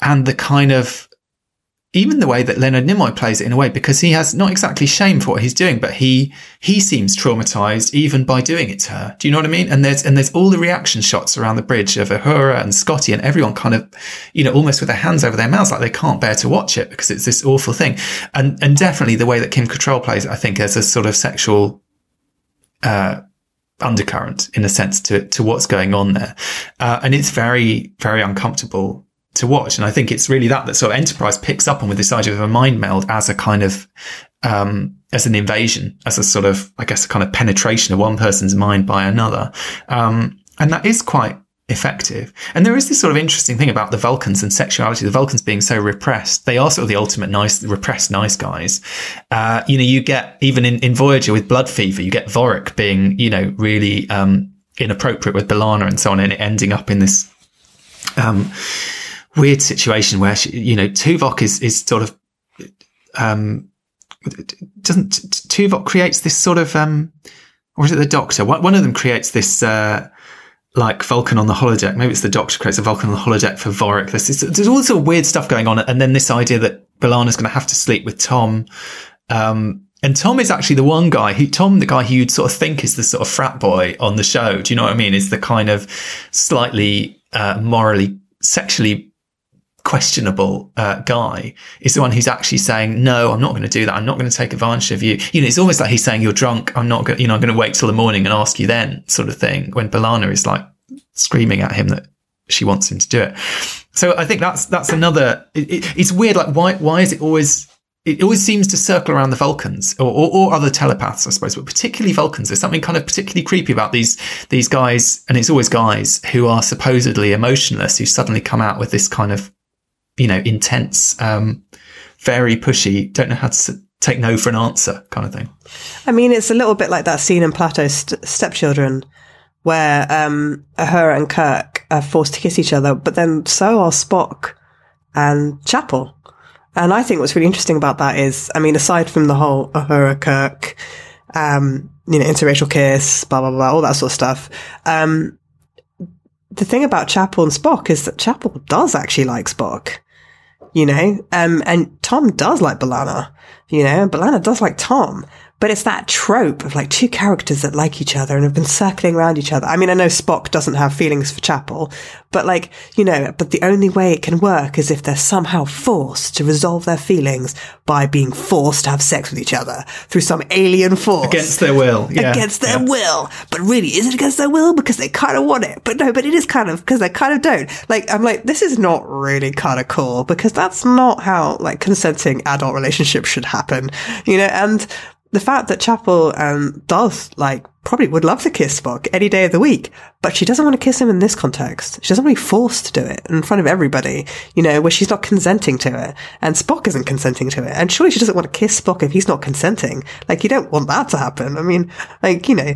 and the kind of even the way that Leonard Nimoy plays it in a way, because he has not exactly shame for what he's doing, but he he seems traumatized even by doing it to her. Do you know what I mean? And there's and there's all the reaction shots around the bridge of Uhura and Scotty and everyone kind of, you know, almost with their hands over their mouths, like they can't bear to watch it because it's this awful thing. And and definitely the way that Kim Cattrall plays it, I think, as a sort of sexual uh undercurrent in a sense to to what's going on there. Uh, and it's very, very uncomfortable to watch. And I think it's really that that sort of Enterprise picks up on with this idea of a mind meld as a kind of um, as an invasion, as a sort of, I guess, a kind of penetration of one person's mind by another. Um, and that is quite effective. And there is this sort of interesting thing about the Vulcans and sexuality. The Vulcans being so repressed, they are sort of the ultimate nice, repressed nice guys. Uh, you know, you get even in, in Voyager with Blood Fever, you get Vorik being, you know, really um, inappropriate with B'Elanna and so on, and it ending up in this. Um, weird situation where she, you know Tuvok is is sort of um doesn't Tuvok creates this sort of um or is it the Doctor? One, of them creates this. Uh, like Vulcan on the holodeck. Maybe it's the Doctor creates a Vulcan on the holodeck for Vorik. There's, there's all sort of weird stuff going on, and then this idea that B'Elanna's going to have to sleep with Tom. Um, and Tom is actually the one guy who, Tom, the guy who you'd sort of think is the sort of frat boy on the show. Do you know what I mean? Is the kind of slightly uh, morally, sexually questionable uh, guy is the one who's actually saying, no, I'm not going to do that. I'm not going to take advantage of you. You know, it's almost like he's saying, you're drunk. I'm not going, you know, I'm going to wait till the morning and ask you then sort of thing when B'Elanna is like screaming at him that she wants him to do it. So I think that's, that's another, it, it, it's weird. Like, why, why is it always, it always seems to circle around the Vulcans or, or, or, other telepaths, I suppose, but particularly Vulcans. There's something kind of particularly creepy about these these guys, and it's always guys who are supposedly emotionless who suddenly come out with this kind of you know, intense, um, very pushy, don't know how to take no for an answer kind of thing. I mean, it's a little bit like that scene in Plato's st- Stepchildren where um, her and Kirk are forced to kiss each other, but then so are Spock and Chapel. And I think what's really interesting about that is, I mean, aside from the whole Uhura Kirk, um, you know, interracial kiss, blah, blah, blah, all that sort of stuff, um, the thing about Chapel and Spock is that Chapel does actually like Spock you know, um, and Tom does like B'Elanna, you know, and B'Elanna does like Tom. But it's that trope of like two characters that like each other and have been circling around each other. I mean, I know Spock doesn't have feelings for Chapel, but like, you know, but the only way it can work is if they're somehow forced to resolve their feelings by being forced to have sex with each other through some alien force. Against their will. Yeah. Against their yeah. will. But really, is it against their will? Because they kind of want it. But no, but it is kind of because they kind of don't. Like, I'm like, this is not really kind of cool because that's not how like consenting adult relationships should happen, you know, and the fact that Chapel um, does like probably would love to kiss Spock any day of the week, but she doesn't want to kiss him in this context. She doesn't want to be forced to do it in front of everybody, you know, where she's not consenting to it, and Spock isn't consenting to it. And surely she doesn't want to kiss Spock if he's not consenting. Like you don't want that to happen. I mean, like you know,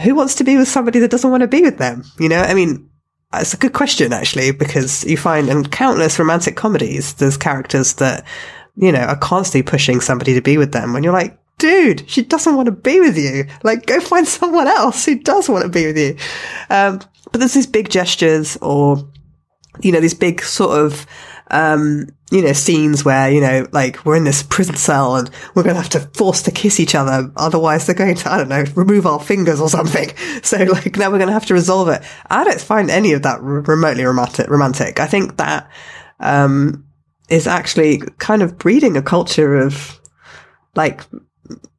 who wants to be with somebody that doesn't want to be with them? You know, I mean. It's a good question, actually, because you find in countless romantic comedies, there's characters that, you know, are constantly pushing somebody to be with them. When you're like, dude, she doesn't want to be with you. Like, go find someone else who does want to be with you. Um, but there's these big gestures or, you know, these big sort of, um, you know, scenes where, you know, like we're in this prison cell and we're going to have to force to kiss each other. Otherwise they're going to, I don't know, remove our fingers or something. So like now we're going to have to resolve it. I don't find any of that remotely romantic, romantic. I think that, um, is actually kind of breeding a culture of like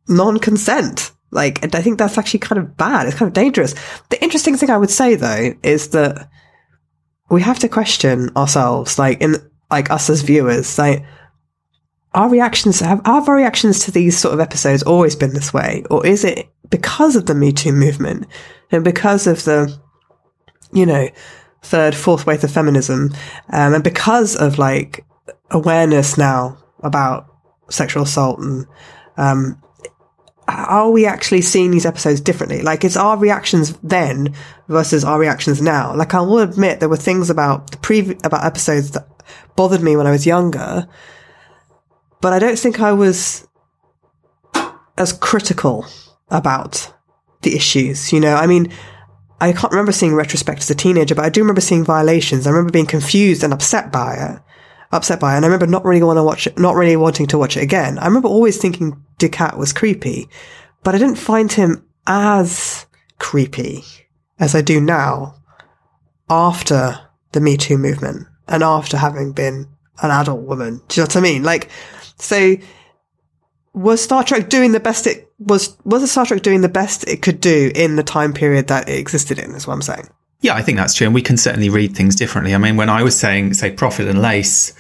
non-consent. Like, and I think that's actually kind of bad. It's kind of dangerous. The interesting thing I would say though is that we have to question ourselves, like in, like us as viewers, like, our reactions have our reactions to these sort of episodes always been this way, or is it because of the Me Too movement and because of the, you know, third, fourth wave of feminism, um, and because of like awareness now about sexual assault and um, are we actually seeing these episodes differently? Like, it's our reactions then versus our reactions now. Like, I will admit there were things about the previous, about episodes that bothered me when I was younger, but I don't think I was as critical about the issues. You know, I mean, I can't remember seeing retrospect as a teenager, but I do remember seeing violations. I remember being confused and upset by it upset by it. And I remember not really want to watch it, not really wanting to watch it again. I remember always thinking Dukat was creepy, but I didn't find him as creepy as I do now after the Me Too movement and after having been an adult woman. Do you know what I mean? Like, so was Star Trek doing the best it was, was Star Trek doing the best it could do in the time period that it existed in, is what I'm saying. Yeah, I think that's true. And we can certainly read things differently. I mean, when I was saying, say, Profit and Lace,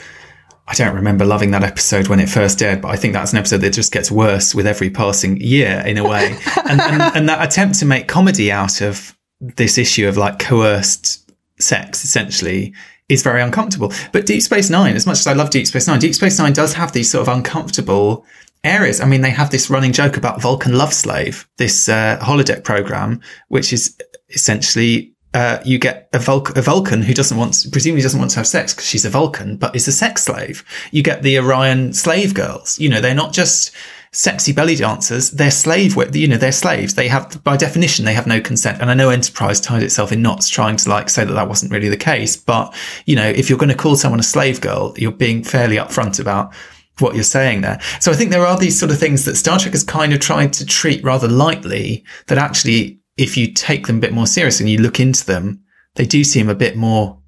I don't remember loving that episode when it first aired, but I think that's an episode that just gets worse with every passing year in a way. and, and, and that attempt to make comedy out of this issue of like coerced sex, essentially, is very uncomfortable. But Deep Space Nine, as much as I love Deep Space Nine, Deep Space Nine does have these sort of uncomfortable areas. I mean, they have this running joke about Vulcan Love Slave, this uh, holodeck program, which is essentially uh, you get a, Vul- a, Vulcan who doesn't want, presumably doesn't want to have sex because she's a Vulcan, but is a sex slave. You get the Orion slave girls. You know, they're not just sexy belly dancers, they're slave, you know, they're slaves. They have, by definition, they have no consent. And I know Enterprise tied itself in knots trying to like say that that wasn't really the case. But, you know, if you're going to call someone a slave girl, you're being fairly upfront about what you're saying there. So I think there are these sort of things that Star Trek has kind of tried to treat rather lightly that actually, if you take them a bit more seriously and you look into them, they do seem a bit more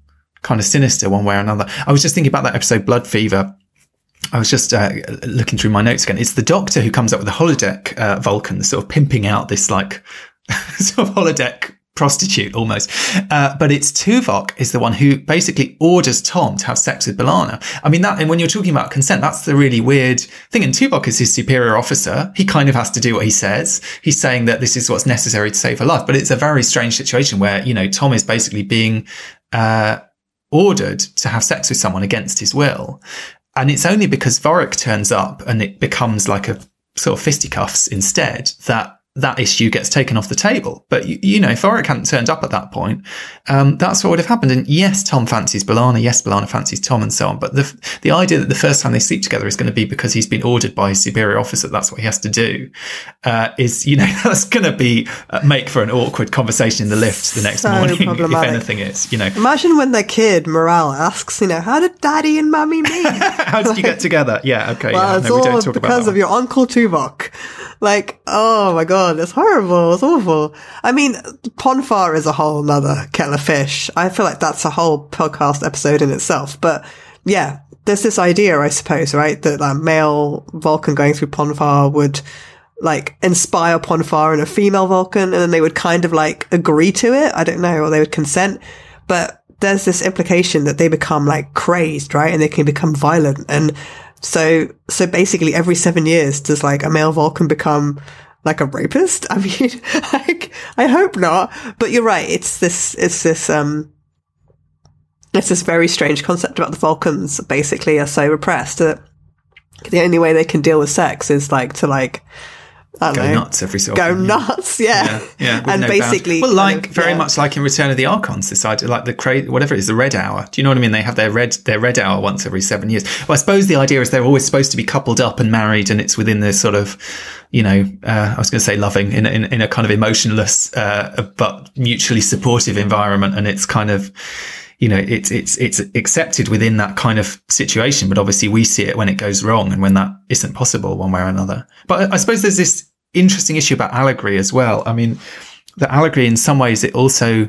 kind of sinister one way or another. I was just thinking about that episode Blood Fever I was just uh, looking through my notes again. It's the doctor who comes up with the holodeck uh, Vulcan, sort of pimping out this like sort of holodeck prostitute almost. Uh, but it's Tuvok is the one who basically orders Tom to have sex with B'Elanna. I mean, that, and when you're talking about consent, that's the really weird thing. And Tuvok is his superior officer. He kind of has to do what he says. He's saying that this is what's necessary to save her life. But it's a very strange situation where, you know, Tom is basically being, uh, ordered to have sex with someone against his will. And it's only because Vorik turns up and it becomes like a sort of fisticuffs instead that that issue gets taken off the table. But you, you know, if Vorik hadn't turned up at that point, um, that's what would have happened. And yes, Tom fancies B'Elanna. Yes, B'Elanna fancies Tom, and so on. But the the idea that the first time they sleep together is going to be because he's been ordered by his superior officer. That's what he has to do. Uh, is you know that's going to be uh, make for an awkward conversation in the lift the next So morning. If anything is, you know, Imagine when their kid, Miral, asks, you know, how did daddy and mummy meet? how did you get together? Yeah, okay. well, yeah, it's no, we all don't talk because of your Uncle Tuvok. Like, oh my god, it's horrible. It's awful. I mean, Pon farr is a whole nother kettle of fish. I feel like that's a whole podcast episode in itself. But yeah, there's this idea, I suppose, right? That a male Vulcan going through Pon farr would like inspire Pon farr and a female Vulcan, and then they would kind of like agree to it. I don't know, or they would consent. But there's this implication that they become like crazed, right? And they can become violent. And so, so basically every seven years, does like a male Vulcan become like a rapist? I mean, like, I hope not. But you're right. It's this, it's this, um, it's this very strange concept about the Vulcans basically are so repressed that the only way they can deal with sex is like to like, I Go know, nuts every so go often, nuts. Yeah. Yeah, yeah. and no basically, bounds. well, kind like of- very yeah. much like in Return of the Archons, this idea, like the cra- whatever it is, the Red Hour. Do you know what I mean? They have their red their Red Hour once every seven years. Well, I suppose the idea is they're always supposed to be coupled up and married, and it's within this sort of, you know, uh, I was going to say loving in, a- in in a kind of emotionless uh, but mutually supportive environment, and it's kind of. You know, it's it's it's accepted within that kind of situation, but obviously we see it when it goes wrong and when that isn't possible one way or another. But I suppose there's this interesting issue about allegory as well. I mean, the allegory in some ways it also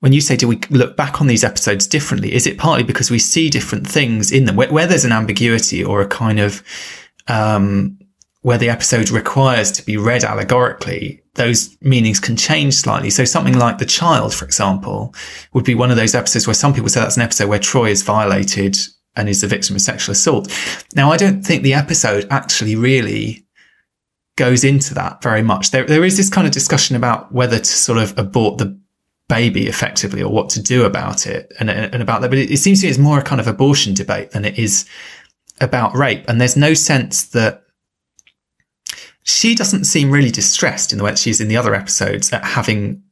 when you say do we look back on these episodes differently is it partly because we see different things in them where, where there's an ambiguity or a kind of um where the episode requires to be read allegorically those meanings can change slightly so something like the child for example would be one of those episodes where some people say that's an episode where troi is violated and is the victim of sexual assault now i don't think the episode actually really goes into that very much. There, there is this kind of discussion about whether to sort of abort the baby effectively or what to do about it and, and about that. But it, it seems to me it's more a kind of abortion debate than it is about rape. And there's no sense that she doesn't seem really distressed in the way that she is in the other episodes at having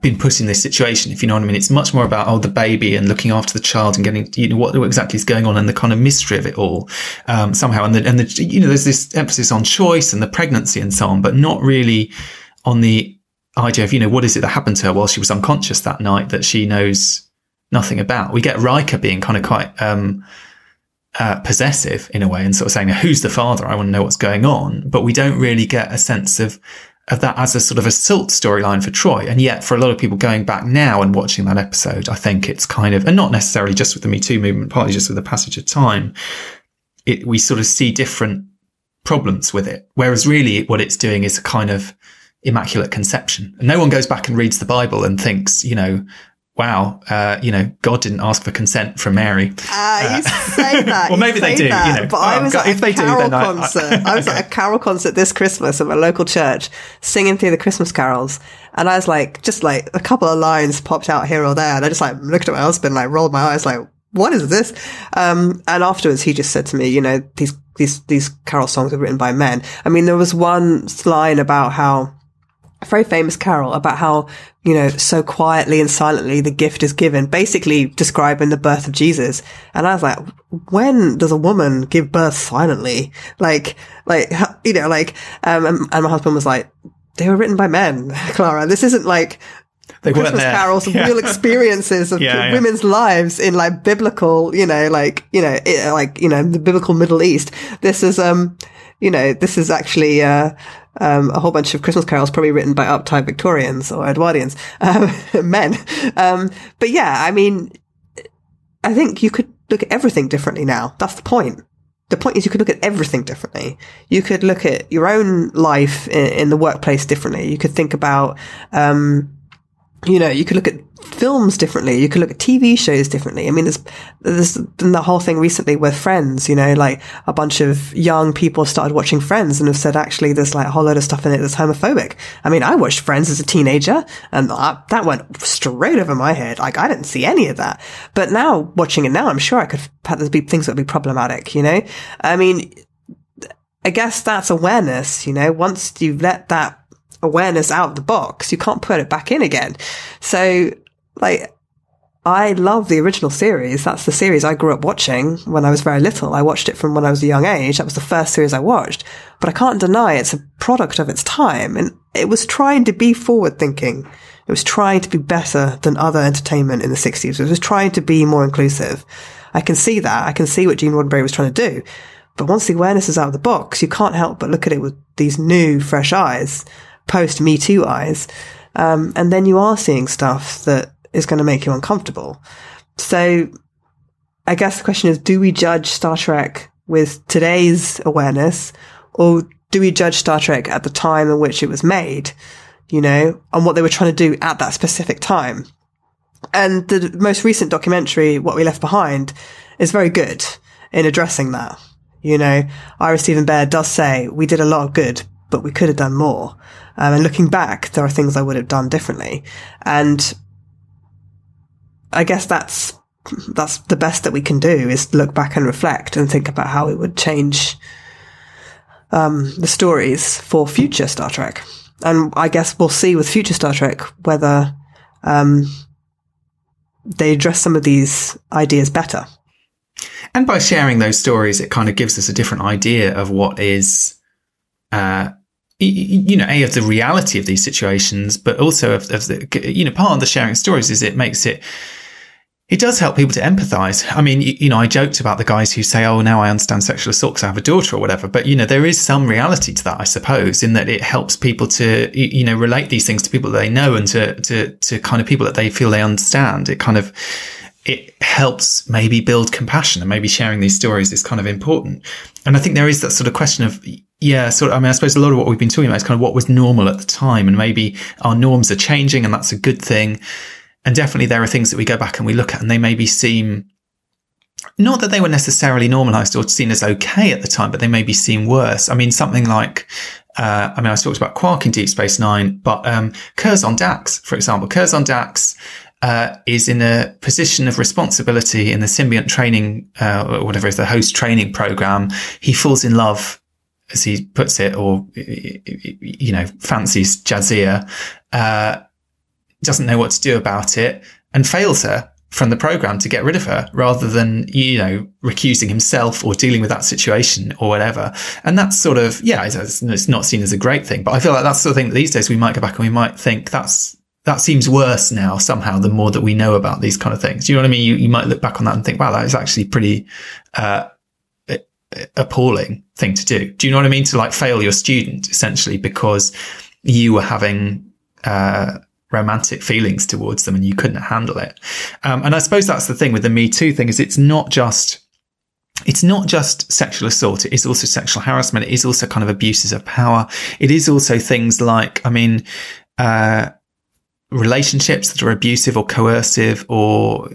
been put in this situation, if you know what I mean. It's much more about, oh, the baby and looking after the child and getting, you know, what, what exactly is going on and the kind of mystery of it all, um, somehow. And the, and the, you know, there's this emphasis on choice and the pregnancy and so on, but not really on the idea of, you know, what is it that happened to her while she was unconscious that night that she knows nothing about. We get Riker being kind of quite, um, uh, possessive in a way and sort of saying, who's the father? I want to know what's going on. But we don't really get a sense of, of that as a sort of a assault storyline for Troi. And yet for a lot of people going back now and watching that episode, I think it's kind of, and not necessarily just with the Me Too movement, partly just with the passage of time, it, we sort of see different problems with it. Whereas really what it's doing is a kind of immaculate conception. And no one goes back and reads the Bible and thinks, you know, wow, uh, you know, God didn't ask for consent from Mary. Ah, you say that. Well, maybe they do, that, you know. But I Oh, was God, at if a they do, carol then I- I- concert. I, was at a carol concert this Christmas at my local church, singing through the Christmas carols, and I was like, just like a couple of lines popped out here or there, and I just like looked at my husband, like rolled my eyes, like, what is this? Um, and afterwards, he just said to me, you know, these these these carol songs are written by men. I mean, there was one line about how a very famous carol about how, you know, so quietly and silently the gift is given, basically describing the birth of Jesus. And I was like, when does a woman give birth silently? Like, like, you know, like, um, and, and my husband was like, they were written by men, Clara. This isn't like They Christmas carols, Yeah. real experiences of Yeah, yeah. women's lives in like biblical, you know, like, you know, like, you know, the biblical Middle East. This is, um, you know, this is actually, uh, um, a whole bunch of Christmas carols probably written by uptight Victorians or Edwardians, um, men. Um, but yeah, I mean, I think you could look at everything differently now. That's the point. The point is you could look at everything differently. You could look at your own life in, in the workplace differently. You could think about, um, you know, you could look at films differently. You could look at TV shows differently. I mean, there's, there's been the whole thing recently with Friends, you know, like a bunch of young people started watching Friends and have said, actually, there's like a whole load of stuff in it that's homophobic. I mean, I watched Friends as a teenager and I, that went straight over my head. Like, I didn't see any of that. But now, watching it now, I'm sure I could, there'd be things that would be problematic, you know? I mean, I guess that's awareness, you know, once you've let that awareness out of the box, you can't put it back in again. So, like, I love the original series. That's the series I grew up watching when I was very little. I watched it from when I was a young age. That was the first series I watched. But I can't deny it's a product of its time. And it was trying to be forward thinking. It was trying to be better than other entertainment in the 60s. It was trying to be more inclusive. I can see that. I can see what Gene Roddenberry was trying to do. But once the awareness is out of the box, you can't help but look at it with these new, fresh eyes, post Me Too eyes. Um, and then you are seeing stuff that is going to make you uncomfortable. So I guess the question is, do we judge Star Trek with today's awareness or do we judge Star Trek at the time in which it was made, you know, and what they were trying to do at that specific time? And the most recent documentary, What We Left Behind, is very good in addressing that. You know, Ira Steven Behr does say we did a lot of good, but we could have done more. Um, and looking back, there are things I would have done differently. And I guess that's that's the best that we can do is look back and reflect and think about how it would change um, the stories for future Star Trek. And I guess we'll see with future Star Trek whether um, they address some of these ideas better. And by sharing those stories, it kind of gives us a different idea of what is, uh, you know, a of the reality of these situations, but also of, of the, you know, part of the sharing stories is it makes it, it does help people to empathize. I mean, you, know, I joked about the guys who say, "Oh, now I understand sexual assault because I have a daughter or whatever." But you know, there is some reality to that, I suppose, in that it helps people to, you know, relate these things to people that they know and to to to kind of people that they feel they understand. It kind of it helps maybe build compassion and maybe sharing these stories is kind of important. And I think there is that sort of question of, yeah, so I mean, I suppose a lot of what we've been talking about is kind of what was normal at the time and maybe our norms are changing and that's a good thing. And definitely there are things that we go back and we look at and they maybe seem not that they were necessarily normalized or seen as okay at the time, but they maybe seem worse. I mean, something like, uh, I mean, I talked about Quark in Deep Space Nine, but, um, Curzon Dax, for example, Curzon Dax, uh, is in a position of responsibility in the symbiont training, uh, or whatever is the host training program. He falls in love, as he puts it, or, you know, fancies Jadzia, uh, doesn't know what to do about it and fails her from the program to get rid of her rather than, you know, recusing himself or dealing with that situation or whatever. And that's sort of, yeah, it's, it's not seen as a great thing, but I feel like that's the sort of thing that these days we might go back and we might think that's, that seems worse now somehow the more that we know about these kind of things. You know what I mean? You, you might look back on that and think, wow, that is actually pretty, uh, appalling thing to do. Do you know what I mean? To like fail your student essentially because you were having, uh, romantic feelings towards them and you couldn't handle it. Um, and I suppose that's the thing with the Me Too thing is it's not just, it's not just sexual assault. It is also sexual harassment. It is also kind of abuses of power. It is also things like, I mean, uh, relationships that are abusive or coercive or,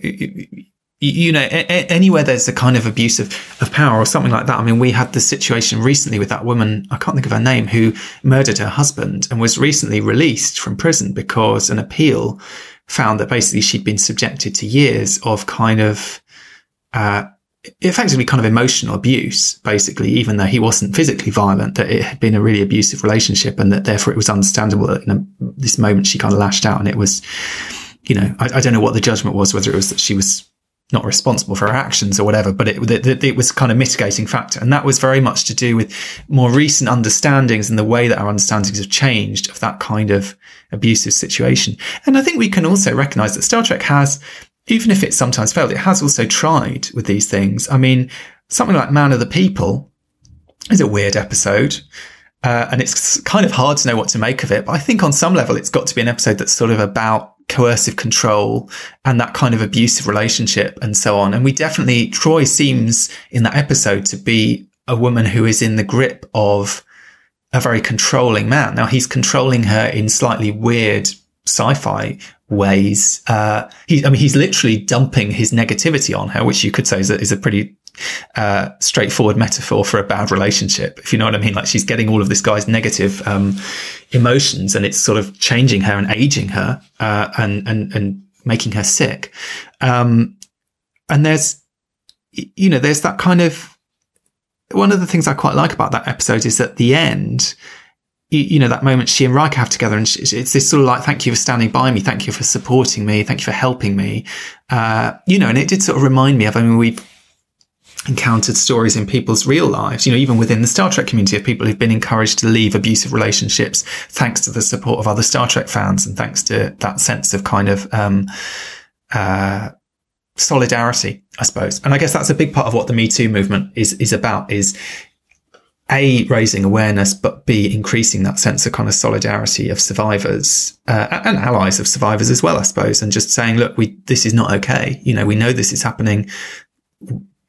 you know, anywhere there's a kind of abuse of, of power or something like that. I mean, we had the situation recently with that woman, I can't think of her name, who murdered her husband and was recently released from prison because an appeal found that basically she'd been subjected to years of kind of, uh, effectively kind of emotional abuse, basically, even though he wasn't physically violent, that it had been a really abusive relationship and that therefore it was understandable that in a, this moment she kind of lashed out and it was, you know, I, I, don't know what the judgment was, whether it was that she was not responsible for her actions or whatever, but it, it, it was kind of mitigating factor. And that was very much to do with more recent understandings and the way that our understandings have changed of that kind of abusive situation. And I think we can also recognize that Star Trek has even if it sometimes failed, it has also tried with these things. I mean, something like Man of the People is a weird episode. Uh, and it's kind of hard to know what to make of it. But I think on some level, it's got to be an episode that's sort of about coercive control and that kind of abusive relationship and so on. And we definitely, Troi seems in that episode to be a woman who is in the grip of a very controlling man. Now he's controlling her in slightly weird sci-fi ways. Uh, he, I mean, he's literally dumping his negativity on her, which you could say is a, is a pretty uh, straightforward metaphor for a bad relationship, if you know what I mean. Like she's getting all of this guy's negative um, emotions, and it's sort of changing her and aging her, uh, and and and making her sick. Um, and there's, you know, there's that kind of one of the things I quite like about that episode is at the end you, you, know, that moment she and Riker have together and she, it's this sort of like, thank you for standing by me. Thank you for supporting me. Thank you for helping me. Uh, you know, and it did sort of remind me of, I mean, we've encountered stories in people's real lives, you know, even within the Star Trek community of people who've been encouraged to leave abusive relationships thanks to the support of other Star Trek fans and thanks to that sense of kind of, um, uh, solidarity, I suppose. And I guess that's a big part of what the Me Too movement is, is about is a raising awareness, but b increasing that sense of kind of solidarity of survivors uh, and allies of survivors as well, I suppose, and just saying, look, we this is not okay. You know, we know this is happening.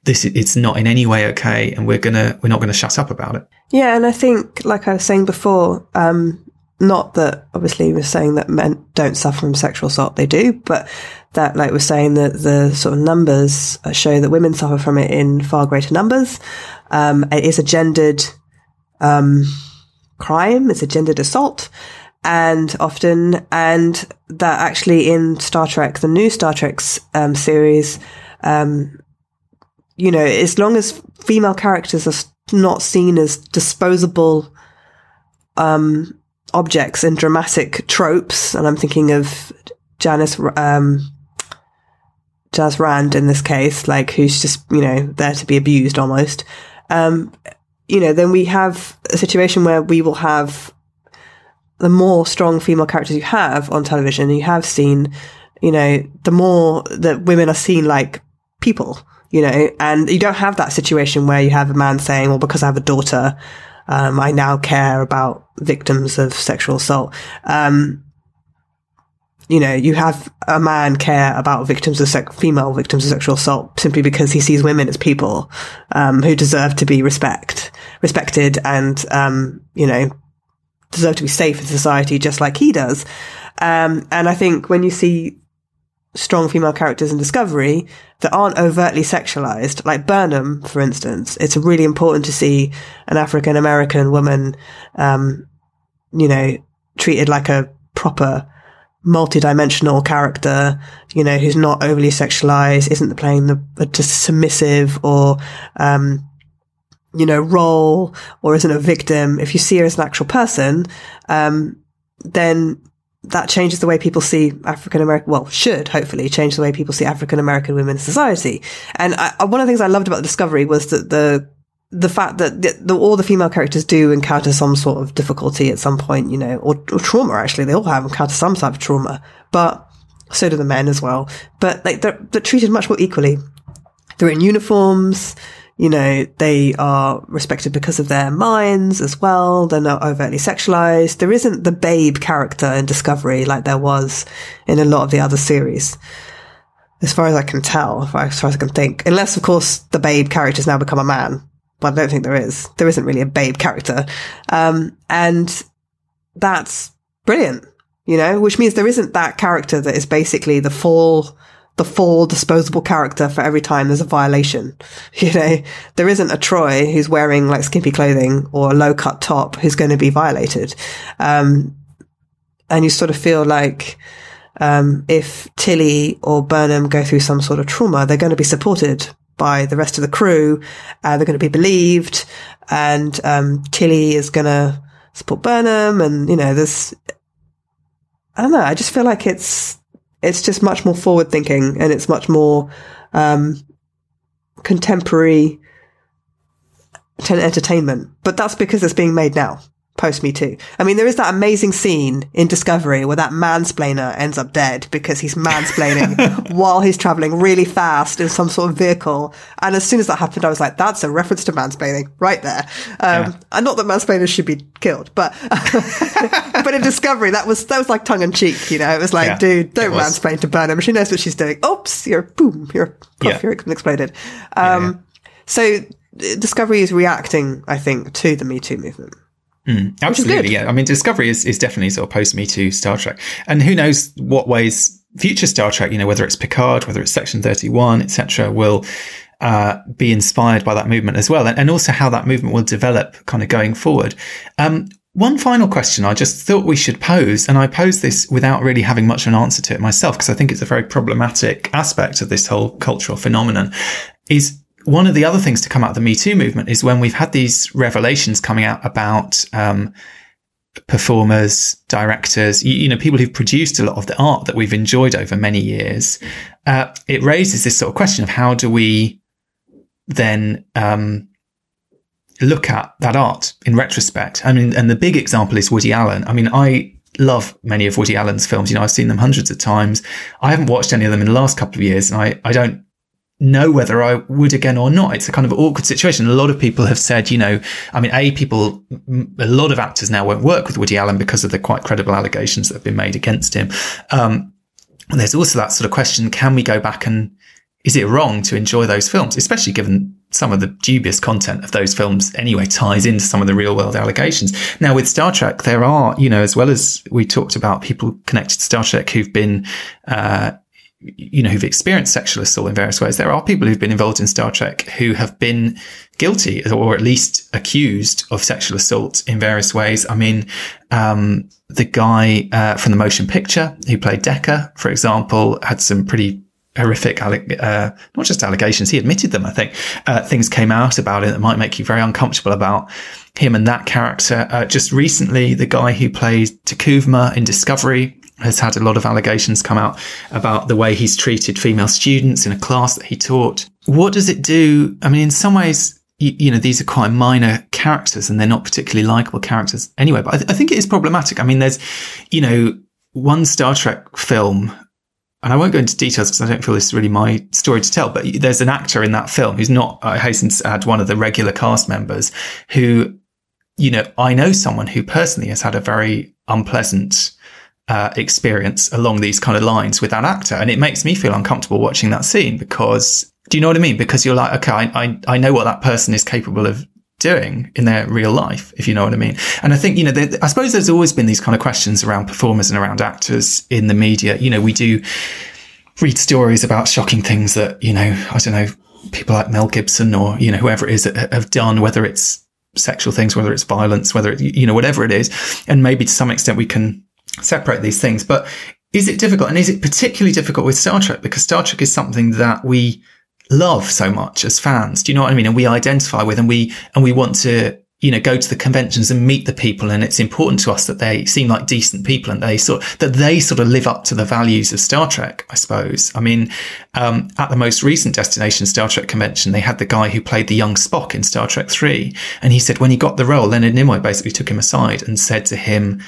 This it's not in any way okay, and we're gonna we're not gonna shut up about it. Yeah, and I think, like I was saying before, um, not that obviously we're saying that men don't suffer from sexual assault, they do, but that, like we're saying, that the sort of numbers show that women suffer from it in far greater numbers. Um, it is a gendered um, crime. It's a gendered assault. And often, and that actually in Star Trek, the new Star Trek um, series, um, you know, as long as female characters are not seen as disposable um, objects in dramatic tropes, and I'm thinking of Janice um, Jaz Rand in this case, like who's just you know there to be abused almost um, you know, then we have a situation where we will have the more strong female characters you have on television, you have seen, you know, the more that women are seen like people, you know, and you don't have that situation where you have a man saying, well, because I have a daughter, um, I now care about victims of sexual assault. Um, you know, you have a man care about victims of sex, female victims of sexual assault simply because he sees women as people, um, who deserve to be respect, respected and, um, you know, deserve to be safe in society just like he does. Um, and I think when you see strong female characters in Discovery that aren't overtly sexualized, like Burnham, for instance, it's really important to see an African American woman, um, you know, treated like a proper multi-dimensional character, you know, who's not overly sexualized, isn't playing the, just submissive or, um, you know, role or isn't a victim. If you see her as an actual person, um, then that changes the way people see African American, well, should hopefully change the way people see African American women in society. And I, one of the things I loved about the discovery was that the the fact that the, the, all the female characters do encounter some sort of difficulty at some point, you know, or, or, trauma. Actually, they all have encountered some type of trauma, but so do the men as well. But like they're, they're treated much more equally. They're in uniforms. You know, they are respected because of their minds as well. They're not overtly sexualized. There isn't the babe character in Discovery like there was in a lot of the other series as far as I can tell, as far as I can think. Unless, of course, the babe character's now become a man, but I don't think there is. There isn't really a babe character. Um, and that's brilliant, you know, which means there isn't that character that is basically the full, the full disposable character for every time there's a violation. You know, there isn't a Troi who's wearing like skimpy clothing or a low cut top who's going to be violated. Um, and you sort of feel like, um, if Tilly or Burnham go through some sort of trauma, they're going to be supported by the rest of the crew. Uh, they're going to be believed, and um, Tilly is going to support Burnham, and you know, there's. I don't know. I just feel like it's it's just much more forward thinking, and it's much more um, contemporary entertainment. But that's because it's being made now post Me Too. I mean, there is that amazing scene in Discovery where that mansplainer ends up dead because he's mansplaining while he's traveling really fast in some sort of vehicle. And as soon as that happened, I was like, that's a reference to mansplaining right there. Um, yeah. and not that mansplainers should be killed, but, but in Discovery, that was, that was like tongue in cheek, you know, it was like, yeah, dude, don't mansplain to Burnham. She knows what she's doing. Oops, you're boom, you're, puff, yeah. you're exploded. Um, so Discovery is reacting, I think, to the Me Too movement. Mm, absolutely, yeah. I mean, Discovery is, is definitely sort of post Me Too Star Trek, and who knows what ways future Star Trek, you know, whether it's Picard, whether it's Section Thirty One, etc., will uh, be inspired by that movement as well, and, and, also how that movement will develop kind of going forward. Um, one final question I just thought we should pose, and I pose this without really having much of an answer to it myself, because I think it's a very problematic aspect of this whole cultural phenomenon, is one of the other things to come out of the Me Too movement is when we've had these revelations coming out about um, performers, directors, you, you, know, people who've produced a lot of the art that we've enjoyed over many years. Uh, it raises this sort of question of how do we then um, look at that art in retrospect? I mean, and the big example is Woody Allen. I mean, I love many of Woody Allen's films. You know, I've seen them hundreds of times. I haven't watched any of them in the last couple of years, and I, I don't know whether I would again or not. It's a kind of awkward situation. A lot of people have said, you know, I mean, A, people, a lot of actors now won't work with Woody Allen because of the quite credible allegations that have been made against him. Um, there's also that sort of question, can we go back and is it wrong to enjoy those films, especially given some of the dubious content of those films anyway ties into some of the real world allegations. Now with Star Trek, there are, you know, as well as we talked about people connected to Star Trek who've been, uh, you know, who've experienced sexual assault in various ways. There are people who've been involved in Star Trek who have been guilty or at least accused of sexual assault in various ways. I mean, um, the guy uh, from the motion picture who played Decker, for example, had some pretty horrific, uh, not just allegations, he admitted them, I think. Uh, things came out about it that might make you very uncomfortable about him and that character. Uh, just recently, the guy who played T'Kuvma in Discovery has had a lot of allegations come out about the way he's treated female students in a class that he taught. What does it do? I mean, in some ways, you, you know, these are quite minor characters and they're not particularly likable characters anyway, but I, th- I think it is problematic. I mean, there's, you know, one Star Trek film and I won't go into details because I don't feel this is really my story to tell, but there's an actor in that film who's not, I hasten to add, one of the regular cast members who, you know, I know someone who personally has had a very unpleasant uh, experience along these kind of lines with that actor. And it makes me feel uncomfortable watching that scene because do you know what I mean? Because you're like, okay, I, I, I know what that person is capable of doing in their real life, if you know what I mean. And I think, you know, there, I suppose there's always been these kind of questions around performers and around actors in the media. You know, we do read stories about shocking things that, you know, I don't know, people like Mel Gibson or, you know, whoever it is have done, whether it's sexual things, whether it's violence, whether it, you know, whatever it is. And maybe to some extent we can separate these things. But is it difficult? And is it particularly difficult with Star Trek? Because Star Trek is something that we love so much as fans. Do you know what I mean? And we identify with and we, and we want to, you know, go to the conventions and meet the people. And it's important to us that they seem like decent people and they sort, that they sort of live up to the values of Star Trek, I suppose. I mean, um, at the most recent Destination Star Trek convention, they had the guy who played the young Spock in Star Trek 3. And he said when he got the role, Leonard Nimoy basically took him aside and said to him,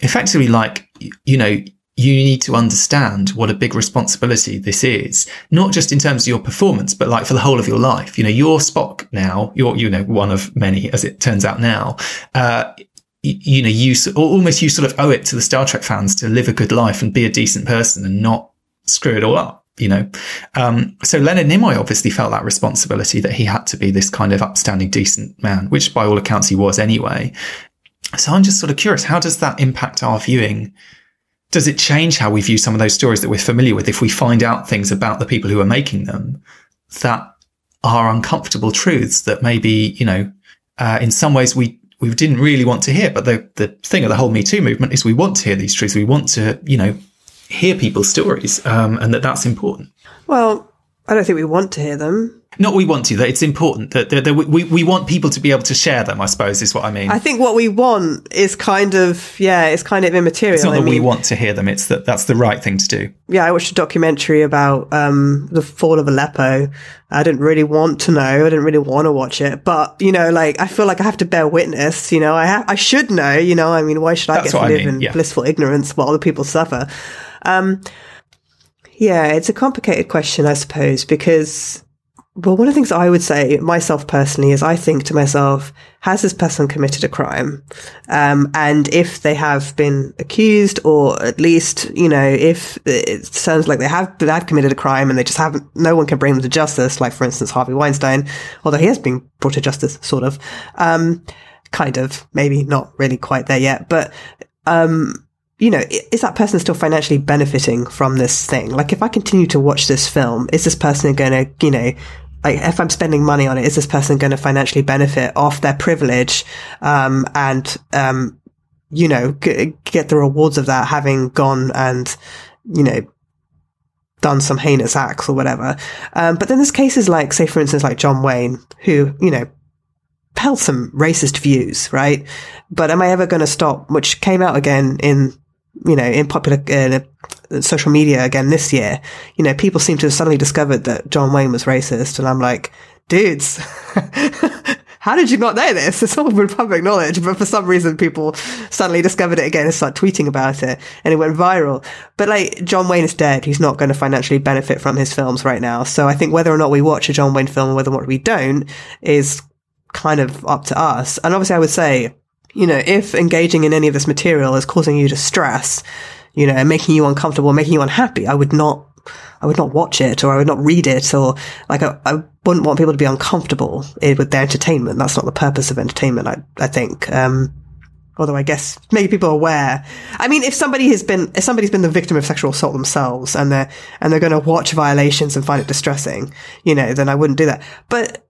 effectively like, you know, you need to understand what a big responsibility this is, not just in terms of your performance, but like for the whole of your life. You know, you're Spock now, you're, you know, one of many as it turns out now. Uh, you know, you almost you sort of owe it to the Star Trek fans to live a good life and be a decent person and not screw it all up. You know, um, so Leonard Nimoy obviously felt that responsibility that he had to be this kind of upstanding, decent man, which by all accounts he was anyway. So I'm just sort of curious, how does that impact our viewing? Does it change how we view some of those stories that we're familiar with if we find out things about the people who are making them that are uncomfortable truths that maybe, you know, uh, in some ways we, we didn't really want to hear. But the, the thing of the whole Me Too movement is we want to hear these truths. We want to, you know, hear people's stories, um, and that that's important. Well, I don't think we want to hear them. Not we want to. That it's important that, that, that we we want people to be able to share them. I suppose is what I mean. I think what we want is kind of yeah, it's kind of immaterial. it's not I that we want to hear them. It's that that's the right thing to do. yeah, I watched a documentary about um, the fall of Aleppo. I didn't really want to know. I didn't really want to watch it, but you know, like I feel like I have to bear witness. You know, I ha- I should know. You know, I mean, why should I That's get to what I live mean, in yeah. blissful ignorance while other people suffer? Um, yeah, it's a complicated question, I suppose, because well, one of the things I would say myself personally is I think to myself, has this person committed a crime? Um, and if they have been accused, or at least, you know, if it sounds like they have, they have committed a crime and they just haven't, no one can bring them to justice, like for instance, Harvey Weinstein, although he has been brought to justice, sort of, um, kind of, maybe not really quite there yet, but, um, you know, is that person still financially benefiting from this thing? Like, if I continue to watch this film, is this person going to, you know, like, if I'm spending money on it, is this person going to financially benefit off their privilege, um, and, um, you know, g- get the rewards of that having gone and, you know, done some heinous acts or whatever. Um, but then there's cases like, say, for instance, like John Wayne, who, you know, held some racist views, right? But am I ever going to stop? Which came out again in, you know, in popular uh, social media again this year. You know, people seem to have suddenly discovered that John Wayne was racist, and I'm like, dudes. How did you not know this? It's all been public knowledge, but for some reason people suddenly discovered it again and started tweeting about it and it went viral. But like, John Wayne is dead. He's not going to financially benefit from his films right now. So I think whether or not we watch a John Wayne film, whether or not we don't, is kind of up to us. And obviously I would say, you know, if engaging in any of this material is causing you distress, you know, making you uncomfortable, making you unhappy, I would not, I would not watch it or I would not read it or like I, I wouldn't want people to be uncomfortable with their entertainment. That's not the purpose of entertainment, I, I think. Um, although I guess maybe people are aware. I mean, if somebody has been, if somebody's been the victim of sexual assault themselves and they're, and they're going to watch violations and find it distressing, you know, then I wouldn't do that. But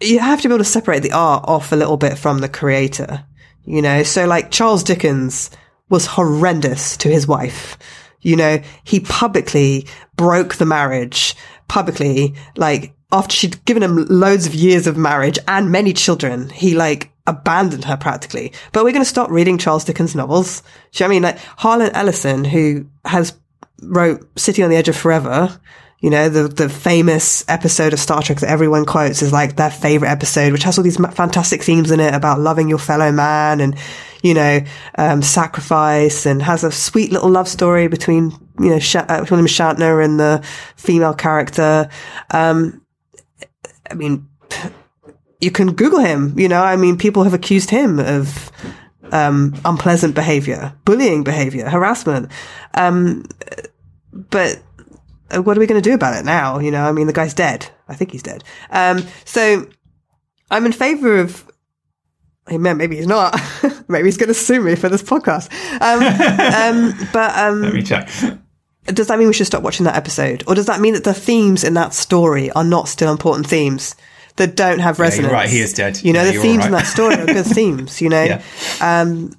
you have to be able to separate the art off a little bit from the creator, you know? So like Charles Dickens was horrendous to his wife. You know, he publicly broke the marriage publicly, like after she'd given him loads of years of marriage and many children, he like abandoned her practically. But we're going to stop reading Charles Dickens novels. Do you know I mean? Like Harlan Ellison, who has wrote City on the Edge of Forever, you know, the, the famous episode of Star Trek that everyone quotes is like their favorite episode, which has all these fantastic themes in it about loving your fellow man and, you know, um, sacrifice and has a sweet little love story between, you know, Sha- uh, William Shatner and the female character. Um, I mean, you can Google him, you know, I mean, people have accused him of, um, unpleasant behavior, bullying behavior, harassment. Um, but uh, what are we going to do about it now? You know, I mean, the guy's dead. I think he's dead. Um, so I'm in favor of. Hey, man, maybe he's not. maybe he's going to sue me for this podcast. Um, um, but um, Let me check. does that mean we should stop watching that episode, or does that mean that the themes in that story are not still important themes that don't have resonance? right, he is dead. You know, Yeah, the themes all in that story are good themes. You know, Yeah. um,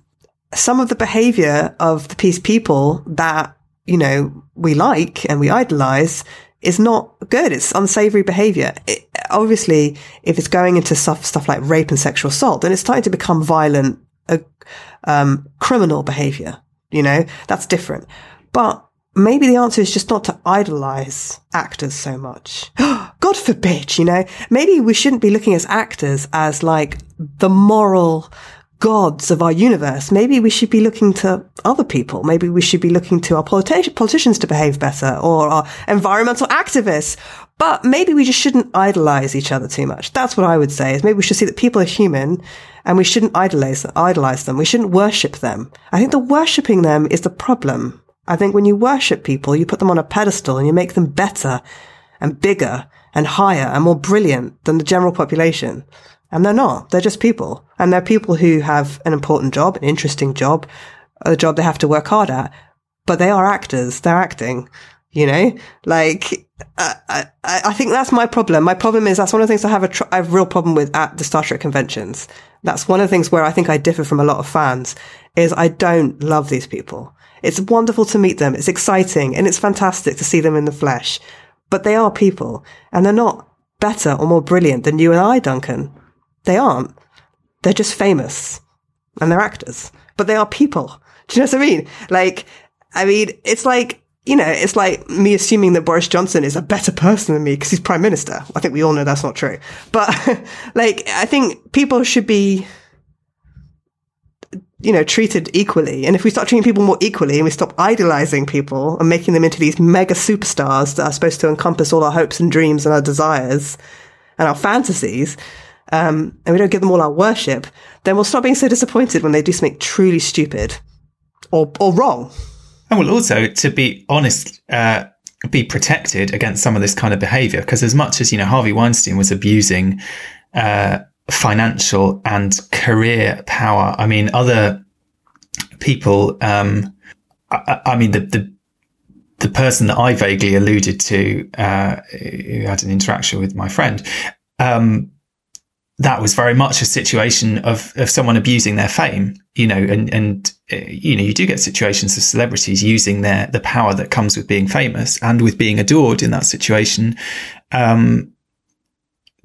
some of the behavior of the peace people that you know we like and we idolize is not good. It's unsavory behavior. It, obviously, if it's going into stuff stuff like rape and sexual assault, then it's starting to become violent, uh, um, criminal behavior. You know, that's different. But maybe the answer is just not to idolize actors so much. God forbid, you know, maybe we shouldn't be looking at actors as like the moral gods of our universe. Maybe we should be looking to other people. Maybe we should be looking to our politi- politicians to behave better or our environmental activists. But maybe we just shouldn't idolize each other too much. That's what I would say is maybe we should see that people are human and we shouldn't idolize, idolize them. We shouldn't worship them. I think the worshipping them is the problem. I think when you worship people, you put them on a pedestal and you make them better and bigger and higher and more brilliant than the general population. And they're not. They're just people. And they're people who have an important job, an interesting job, a job they have to work hard at. But they are actors. They're acting. You know, like I, I I think that's my problem. My problem is that's one of the things I have a, tr- I have a real problem with at the Star Trek conventions. That's one of the things where I think I differ from a lot of fans is I don't love these people. It's wonderful to meet them. It's exciting and it's fantastic to see them in the flesh, but they are people and they're not better or more brilliant than you and I, Duncan. They aren't. They're just famous and they're actors, but they are people. Do you know what I mean? Like, I mean, it's like, you know, it's like me assuming that Boris Johnson is a better person than me because he's prime minister. I think we all know that's not true. But like, I think people should be, you know, treated equally. And if we start treating people more equally and we stop idolizing people and making them into these mega superstars that are supposed to encompass all our hopes and dreams and our desires and our fantasies, um, and we don't give them all our worship, then we'll stop being so disappointed when they do something truly stupid or, or wrong. And will also, to be honest, uh, be protected against some of this kind of behavior. Because as much as, you know, Harvey Weinstein was abusing, uh, financial and career power, I mean, other people, um, I, I mean, the, the, the person that I vaguely alluded to, uh, who had an interaction with my friend, um, that was very much a situation of, of someone abusing their fame, you know, and, and, uh, you know, you do get situations of celebrities using their, the power that comes with being famous and with being adored in that situation, um,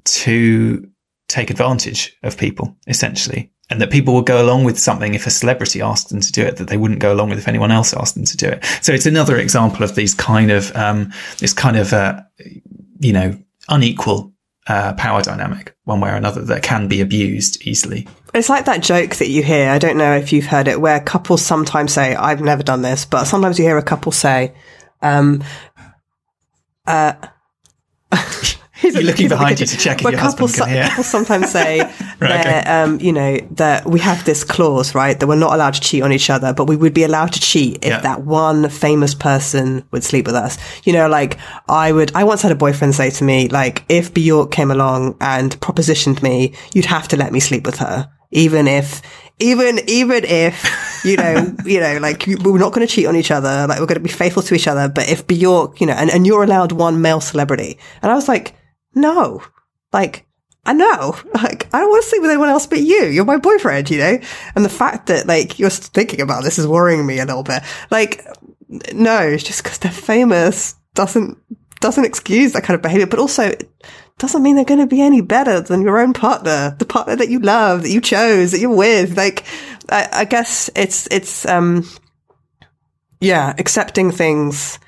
to take advantage of people, essentially. And that people will go along with something if a celebrity asked them to do it that they wouldn't go along with if anyone else asked them to do it. So it's another example of these kind of, um, this kind of, uh, you know, unequal uh, power dynamic, one way or another, that can be abused easily. It's like that joke that you hear. I don't know if you've heard it, where couples sometimes say, "I've never done this," but sometimes you hear a couple say, um, uh, You're looking behind you to check if your husband can hear. couples sometimes say Right, that, um, you know, that we have this clause, right, that we're not allowed to cheat on each other, but we would be allowed to cheat if Yeah. that one famous person would sleep with us. You know, like I would, I once had a boyfriend say to me, like, if Bjork came along and propositioned me, you'd have to let me sleep with her, even if, even, even if, you know, you know, like we're not going to cheat on each other, like we're going to be faithful to each other, but if Bjork, you know, and, and you're allowed one male celebrity. And I was like, no, like, I know, like, I don't want to sleep with anyone else but you. You're my boyfriend, you know? And the fact that, like, you're thinking about this is worrying me a little bit. Like, no, it's just because they're famous doesn't, doesn't excuse that kind of behavior, but also it doesn't mean they're going to be any better than your own partner, the partner that you love, that you chose, that you're with. Like, I, I guess it's, it's, um, yeah, accepting things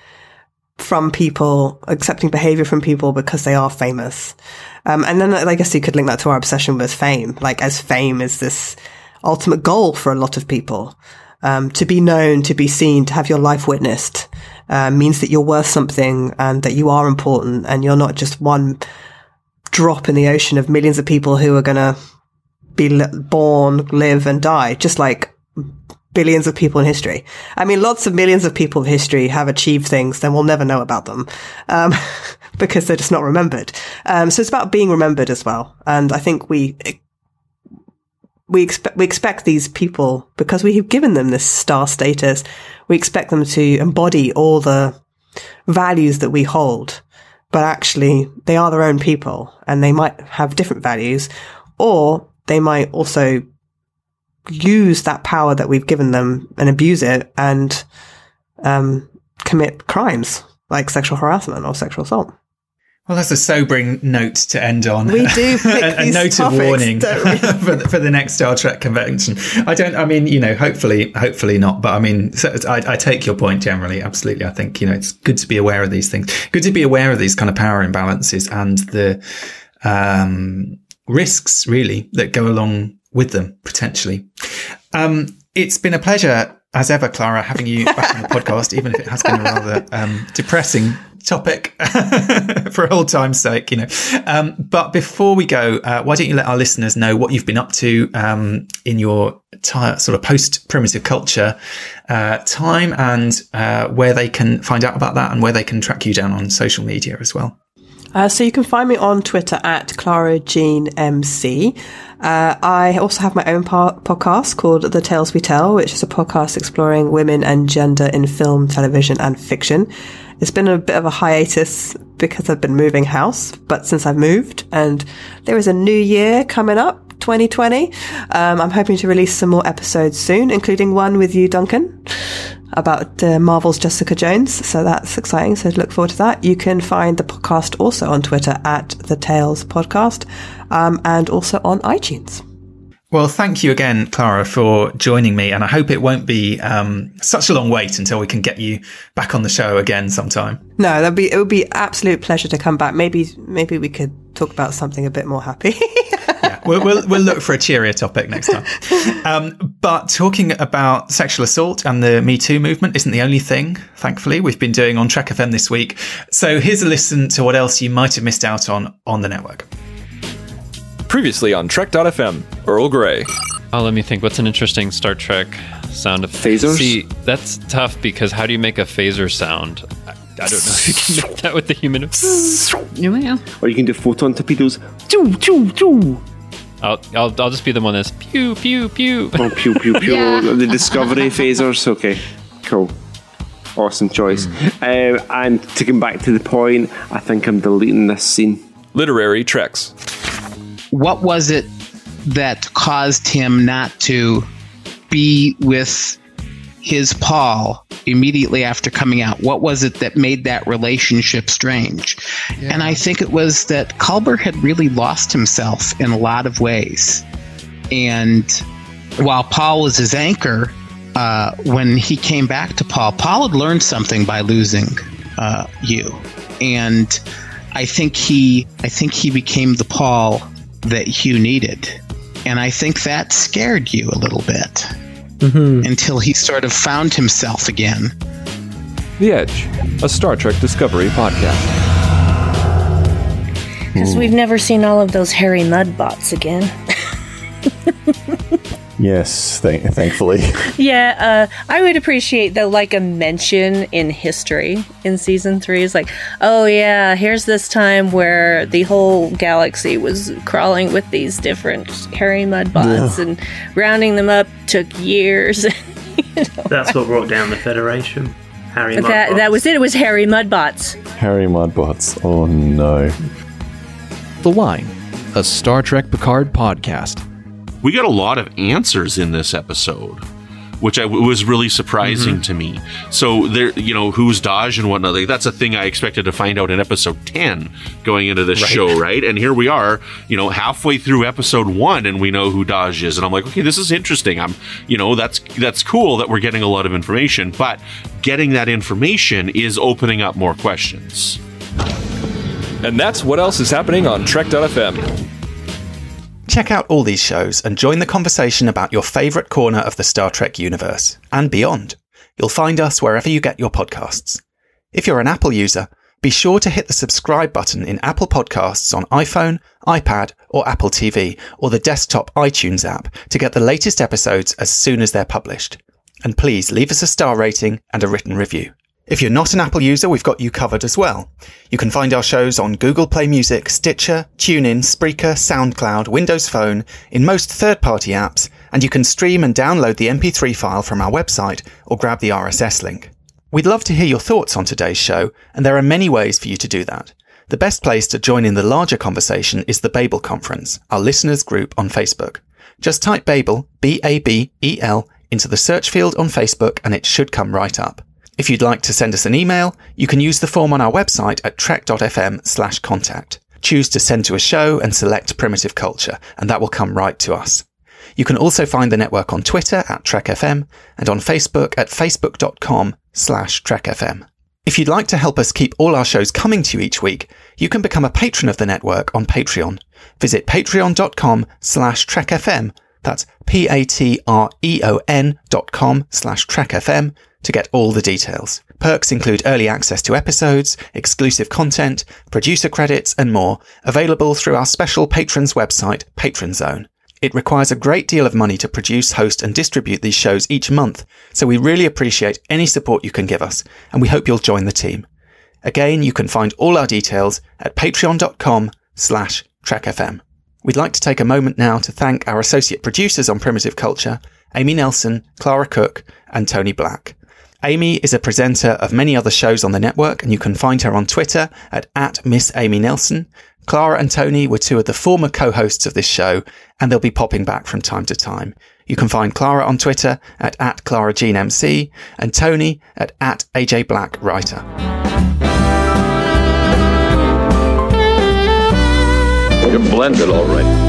from people, accepting behavior from people because they are famous. Um, and then I guess you could link that to our obsession with fame. Like as fame is this ultimate goal for a lot of people. Um, to be known, to be seen, to have your life witnessed, uh, means that you're worth something and that you are important and you're not just one drop in the ocean of millions of people who are going to be born, live and die, just like billions of people in history. I mean, lots of millions of people in history have achieved things, then we'll never know about them, um, because they're just not remembered. Um, so it's about being remembered as well. And I think we, we expect, we expect these people, because we have given them this star status, we expect them to embody all the values that we hold. But actually, they are their own people and they might have different values or they might also use that power that we've given them and abuse it and um, commit crimes like sexual harassment or sexual assault. Well, that's a sobering note to end on. We do a, a note of warning for, the, for the next Star Trek convention. I don't. I mean, you know, hopefully, hopefully not. But I mean, so I, I take your point generally. Absolutely, I think you know it's good to be aware of these things. Good to be aware of these kind of power imbalances and the um, risks, really, that go along with them potentially. Um, it's been a pleasure as ever, Clara, having you back on the podcast, even if it has been a rather um, depressing topic for old time's sake, you know. Um, but before we go, uh, why don't you let our listeners know what you've been up to um, in your ti sort of post primitive culture uh, time and uh, where they can find out about that and where they can track you down on social media as well. Uh, so you can find me on Twitter at Clara Jean MC. Uh, I also have my own par- podcast called The Tales We Tell, which is a podcast exploring women and gender in film, television, and fiction. It's been a bit of a hiatus because I've been moving house, but since I've moved and there is a new year coming up, 2020, um, I'm hoping to release some more episodes soon, including one with you, Duncan. About uh, Marvel's Jessica Jones. So that's exciting. So look forward to that. You can find the podcast also on Twitter at the Tales Podcast um, and also on iTunes. Well, thank you again, Clara, for joining me. And I hope it won't be um, such a long wait until we can get you back on the show again sometime. No, that'd be it would be absolute pleasure to come back. Maybe maybe we could talk about something a bit more happy. yeah, we'll, we'll, we'll look for a cheerier topic next time. Um, but talking about sexual assault and the Me Too movement isn't the only thing, thankfully, we've been doing on Trek FM this week. So here's a listen to what else you might have missed out on on the network. Previously on Trek.fm, Earl Grey. Oh, let me think. What's an interesting Star Trek sound of phasers? See, that's tough because how do you make a phaser sound? I, I don't know if you can make that with the human. yeah. Or you can do photon torpedoes. Choo, choo, choo. I'll, I'll, I'll just be the one that's pew, pew, pew. Oh, pew, pew, pew. yeah. The Discovery phasers. Okay, cool. Awesome choice. Mm. Uh, and to come back to the point, I think I'm deleting this scene. Literary Treks what was it that caused him not to be with his Paul immediately after coming out? What was it that made that relationship strange? Yeah. And I think it was that Culber had really lost himself in a lot of ways. And while Paul was his anchor, uh, when he came back to Paul, Paul had learned something by losing uh, Hugh. And I think he, I think he became the Paul that Hugh needed. And I think that scared you a little bit mm-hmm. until he sort of found himself again. The Edge, a Star Trek Discovery podcast. Because we've never seen all of those hairy mud bots again. Yes, th- thankfully. yeah, uh, I would appreciate though, like a mention in history in season three. Is like, oh yeah, here's this time where the whole galaxy was crawling with these different hairy mud bots, yeah. and rounding them up took years. you know? That's what brought down the Federation. Harry that, that was it. It was Harry Mudbots. Harry Mudbots. Oh no. The Line, a Star Trek Picard podcast we got a lot of answers in this episode which I, was really surprising mm-hmm. to me. So there, you know, who's Dahj and whatnot. Like that's a thing I expected to find out in episode ten going into this right. show, right? And here we are, you know, halfway through episode one, and we know who Dahj is, and I'm like, okay, this is interesting. I'm, you know, that's that's cool that we're getting a lot of information, but getting that information is opening up more questions. And that's what else is happening on Trek.fm. Check out all these shows and join the conversation about your favourite corner of the Star Trek universe and beyond. You'll find us wherever you get your podcasts. If you're an Apple user, be sure to hit the subscribe button in Apple Podcasts on iPhone, iPad, or Apple TV, or the desktop iTunes app to get the latest episodes as soon as they're published. And please leave us a star rating and a written review. If you're not an Apple user, we've got you covered as well. You can find our shows on Google Play Music, Stitcher, TuneIn, Spreaker, SoundCloud, Windows Phone, in most third-party apps, and you can stream and download the MP3 file from our website or grab the RSS link. We'd love to hear your thoughts on today's show, and there are many ways for you to do that. The best place to join in the larger conversation is the Babel Conference, our listeners group on Facebook. Just type Babel, B-A-B-E-L, into the search field on Facebook and it should come right up. If you'd like to send us an email, you can use the form on our website at trek.fm slash contact. Choose to send to a show and select primitive culture, and that will come right to us. You can also find the network on Twitter at TrekFM and on Facebook at facebook.com slash TrekFM. If you'd like to help us keep all our shows coming to you each week, you can become a patron of the network on Patreon. Visit patreon.com slash TrekFM. That's P-A-T-R-E-O-N dot com slash TrekFM to get all the details. Perks include early access to episodes, exclusive content, producer credits, and more, available through our special patrons website, Patron Zone. It requires a great deal of money to produce, host, and distribute these shows each month, so we really appreciate any support you can give us, and we hope you'll join the team. Again, you can find all our details at patreon.com slash trekfm. We'd like to take a moment now to thank our associate producers on Primitive Culture, Amy Nelson, Clara Cook, and Tony Black. Amy is a presenter of many other shows on the network, and you can find her on Twitter at, at Miss Amy Nelson. Clara and Tony were two of the former co-hosts of this show, and they'll be popping back from time to time. You can find Clara on Twitter at, at Clara Jean MC and Tony at, at AJ Black Writer. You're blended all right.